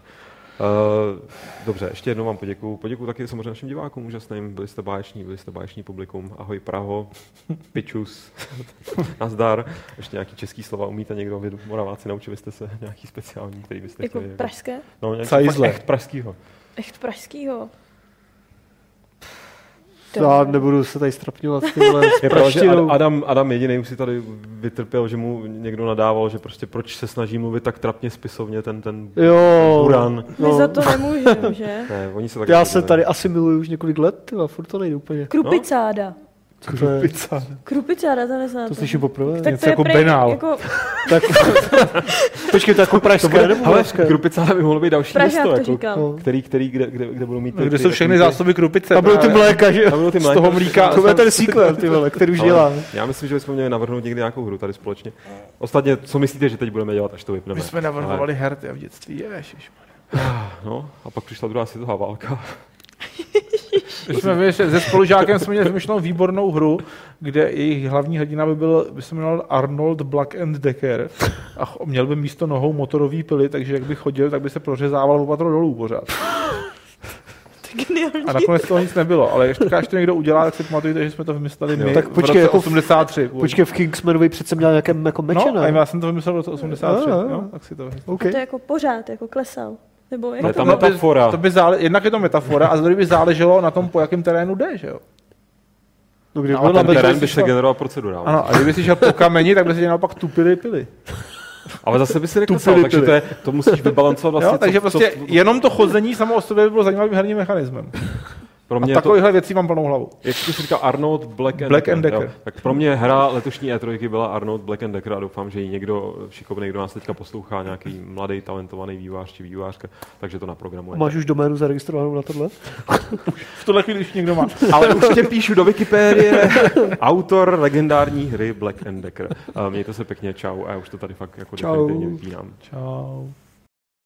Uh, dobře, ještě jednou vám poděkuju. Poděkuju taky samozřejmě našim divákům úžasným. Byli jste báječní, byli jste báječní publikum. Ahoj Praho, *laughs* pičus, *laughs* nazdar. Ještě nějaký český slova umíte někdo? Vy Moraváci, naučili jste se nějaký speciální, který byste
Jako
chtěli?
pražské?
No, nějaký fakt echt pražskýho.
Echt pražskýho.
Já nebudu se tady strapňovat s tímhle s
Je pravda, že Adam, Adam jediný už si tady vytrpěl, že mu někdo nadával, že prostě proč se snaží mluvit tak trapně spisovně ten, ten
Jo.
Buran.
My
No.
za to nemůžeme, že?
Ne, oni se taky
Já se tady asi miluju už několik let, tyva, furt to nejde úplně.
Krupicáda.
Krupica.
Krupicáda, to neznáte.
To slyším poprvé.
tak
něco
to je
jako
prej-
Benál.
Jako *laughs*
Tak, *laughs* počkej, to jako pražské nebo
Ale
pražské?
Krupicáda by mohlo být další
Pražák
město,
to
jako,
říkám.
No.
který, který, kde, kde, kde budou mít...
No, kde jsou všechny zásoby krupice.
Tam byly ty mléka, že?
Tam budou ty
Z toho mlíka. *laughs*
To bude ten sequel, ty vole, který už
Ale
dělá.
Já myslím, že bychom měli navrhnout někdy nějakou hru tady společně. Ostatně, co myslíte, že teď budeme dělat, až to vypneme?
My jsme navrhovali herty v dětství, ježiš.
Ale, *sighs* no, a pak přišla druhá světová válka.
My jsme vymysleli, se spolužákem jsme měli vymyšlenou výbornou hru, kde jejich hlavní hrdina by byl, by se jmenoval Arnold Black and Decker a měl by místo nohou motorový pily, takže jak by chodil, tak by se prořezával o patro dolů pořád. A nakonec toho nic nebylo, ale ještě až to někdo udělá, tak si pamatujte, že jsme to vymysleli my
tak
v
počkej,
roce
jako v-
83.
Počkej, v Kingsmanovi přece měl nějaké jako meče,
no, a
ne?
já jsem to vymyslel v roce 83,
A, a, a.
jo, tak si to vymyslel.
OK.
A to je jako pořád, jako klesal. Nebo jak
No,
to
tam
bylo?
to- metafora.
To by zále, jednak je to metafora a druhý by záleželo na tom, po jakém terénu jde, že jo?
No, kdy
No,
Ten terén by se generoval procedurálně.
Ano, a kdyby si šel po kameni, tak by si tě naopak tupili pily.
Ale zase by si neklesal,
pily,
takže to, je, to musíš vybalancovat vlastně.
Jo, takže
co,
prostě
co,
jenom to chození samo o sobě by bylo zajímavým herním mechanismem.
Pro mě
A
je to,
takovýchhle věcí mám plnou hlavu.
jak jsi říkal, Arnold Black and,
Black and Decker.
Jo. Tak pro mě hra letošní E3 byla Arnold Black and Decker a doufám, že ji někdo šikovný, kdo nás teďka poslouchá, nějaký mladý, talentovaný vývář či vývářka, takže to naprogramuje.
Máš už doménu zaregistrovanou na tohle? *laughs*
V tuhle chvíli, když někdo má. *laughs*
Ale už tě píšu do Wikipédie. *laughs* Autor legendární hry Black and Decker. A mějte se pěkně, čau. A já už to tady fakt jako
Čau.
definitivně vypínám.
Čau.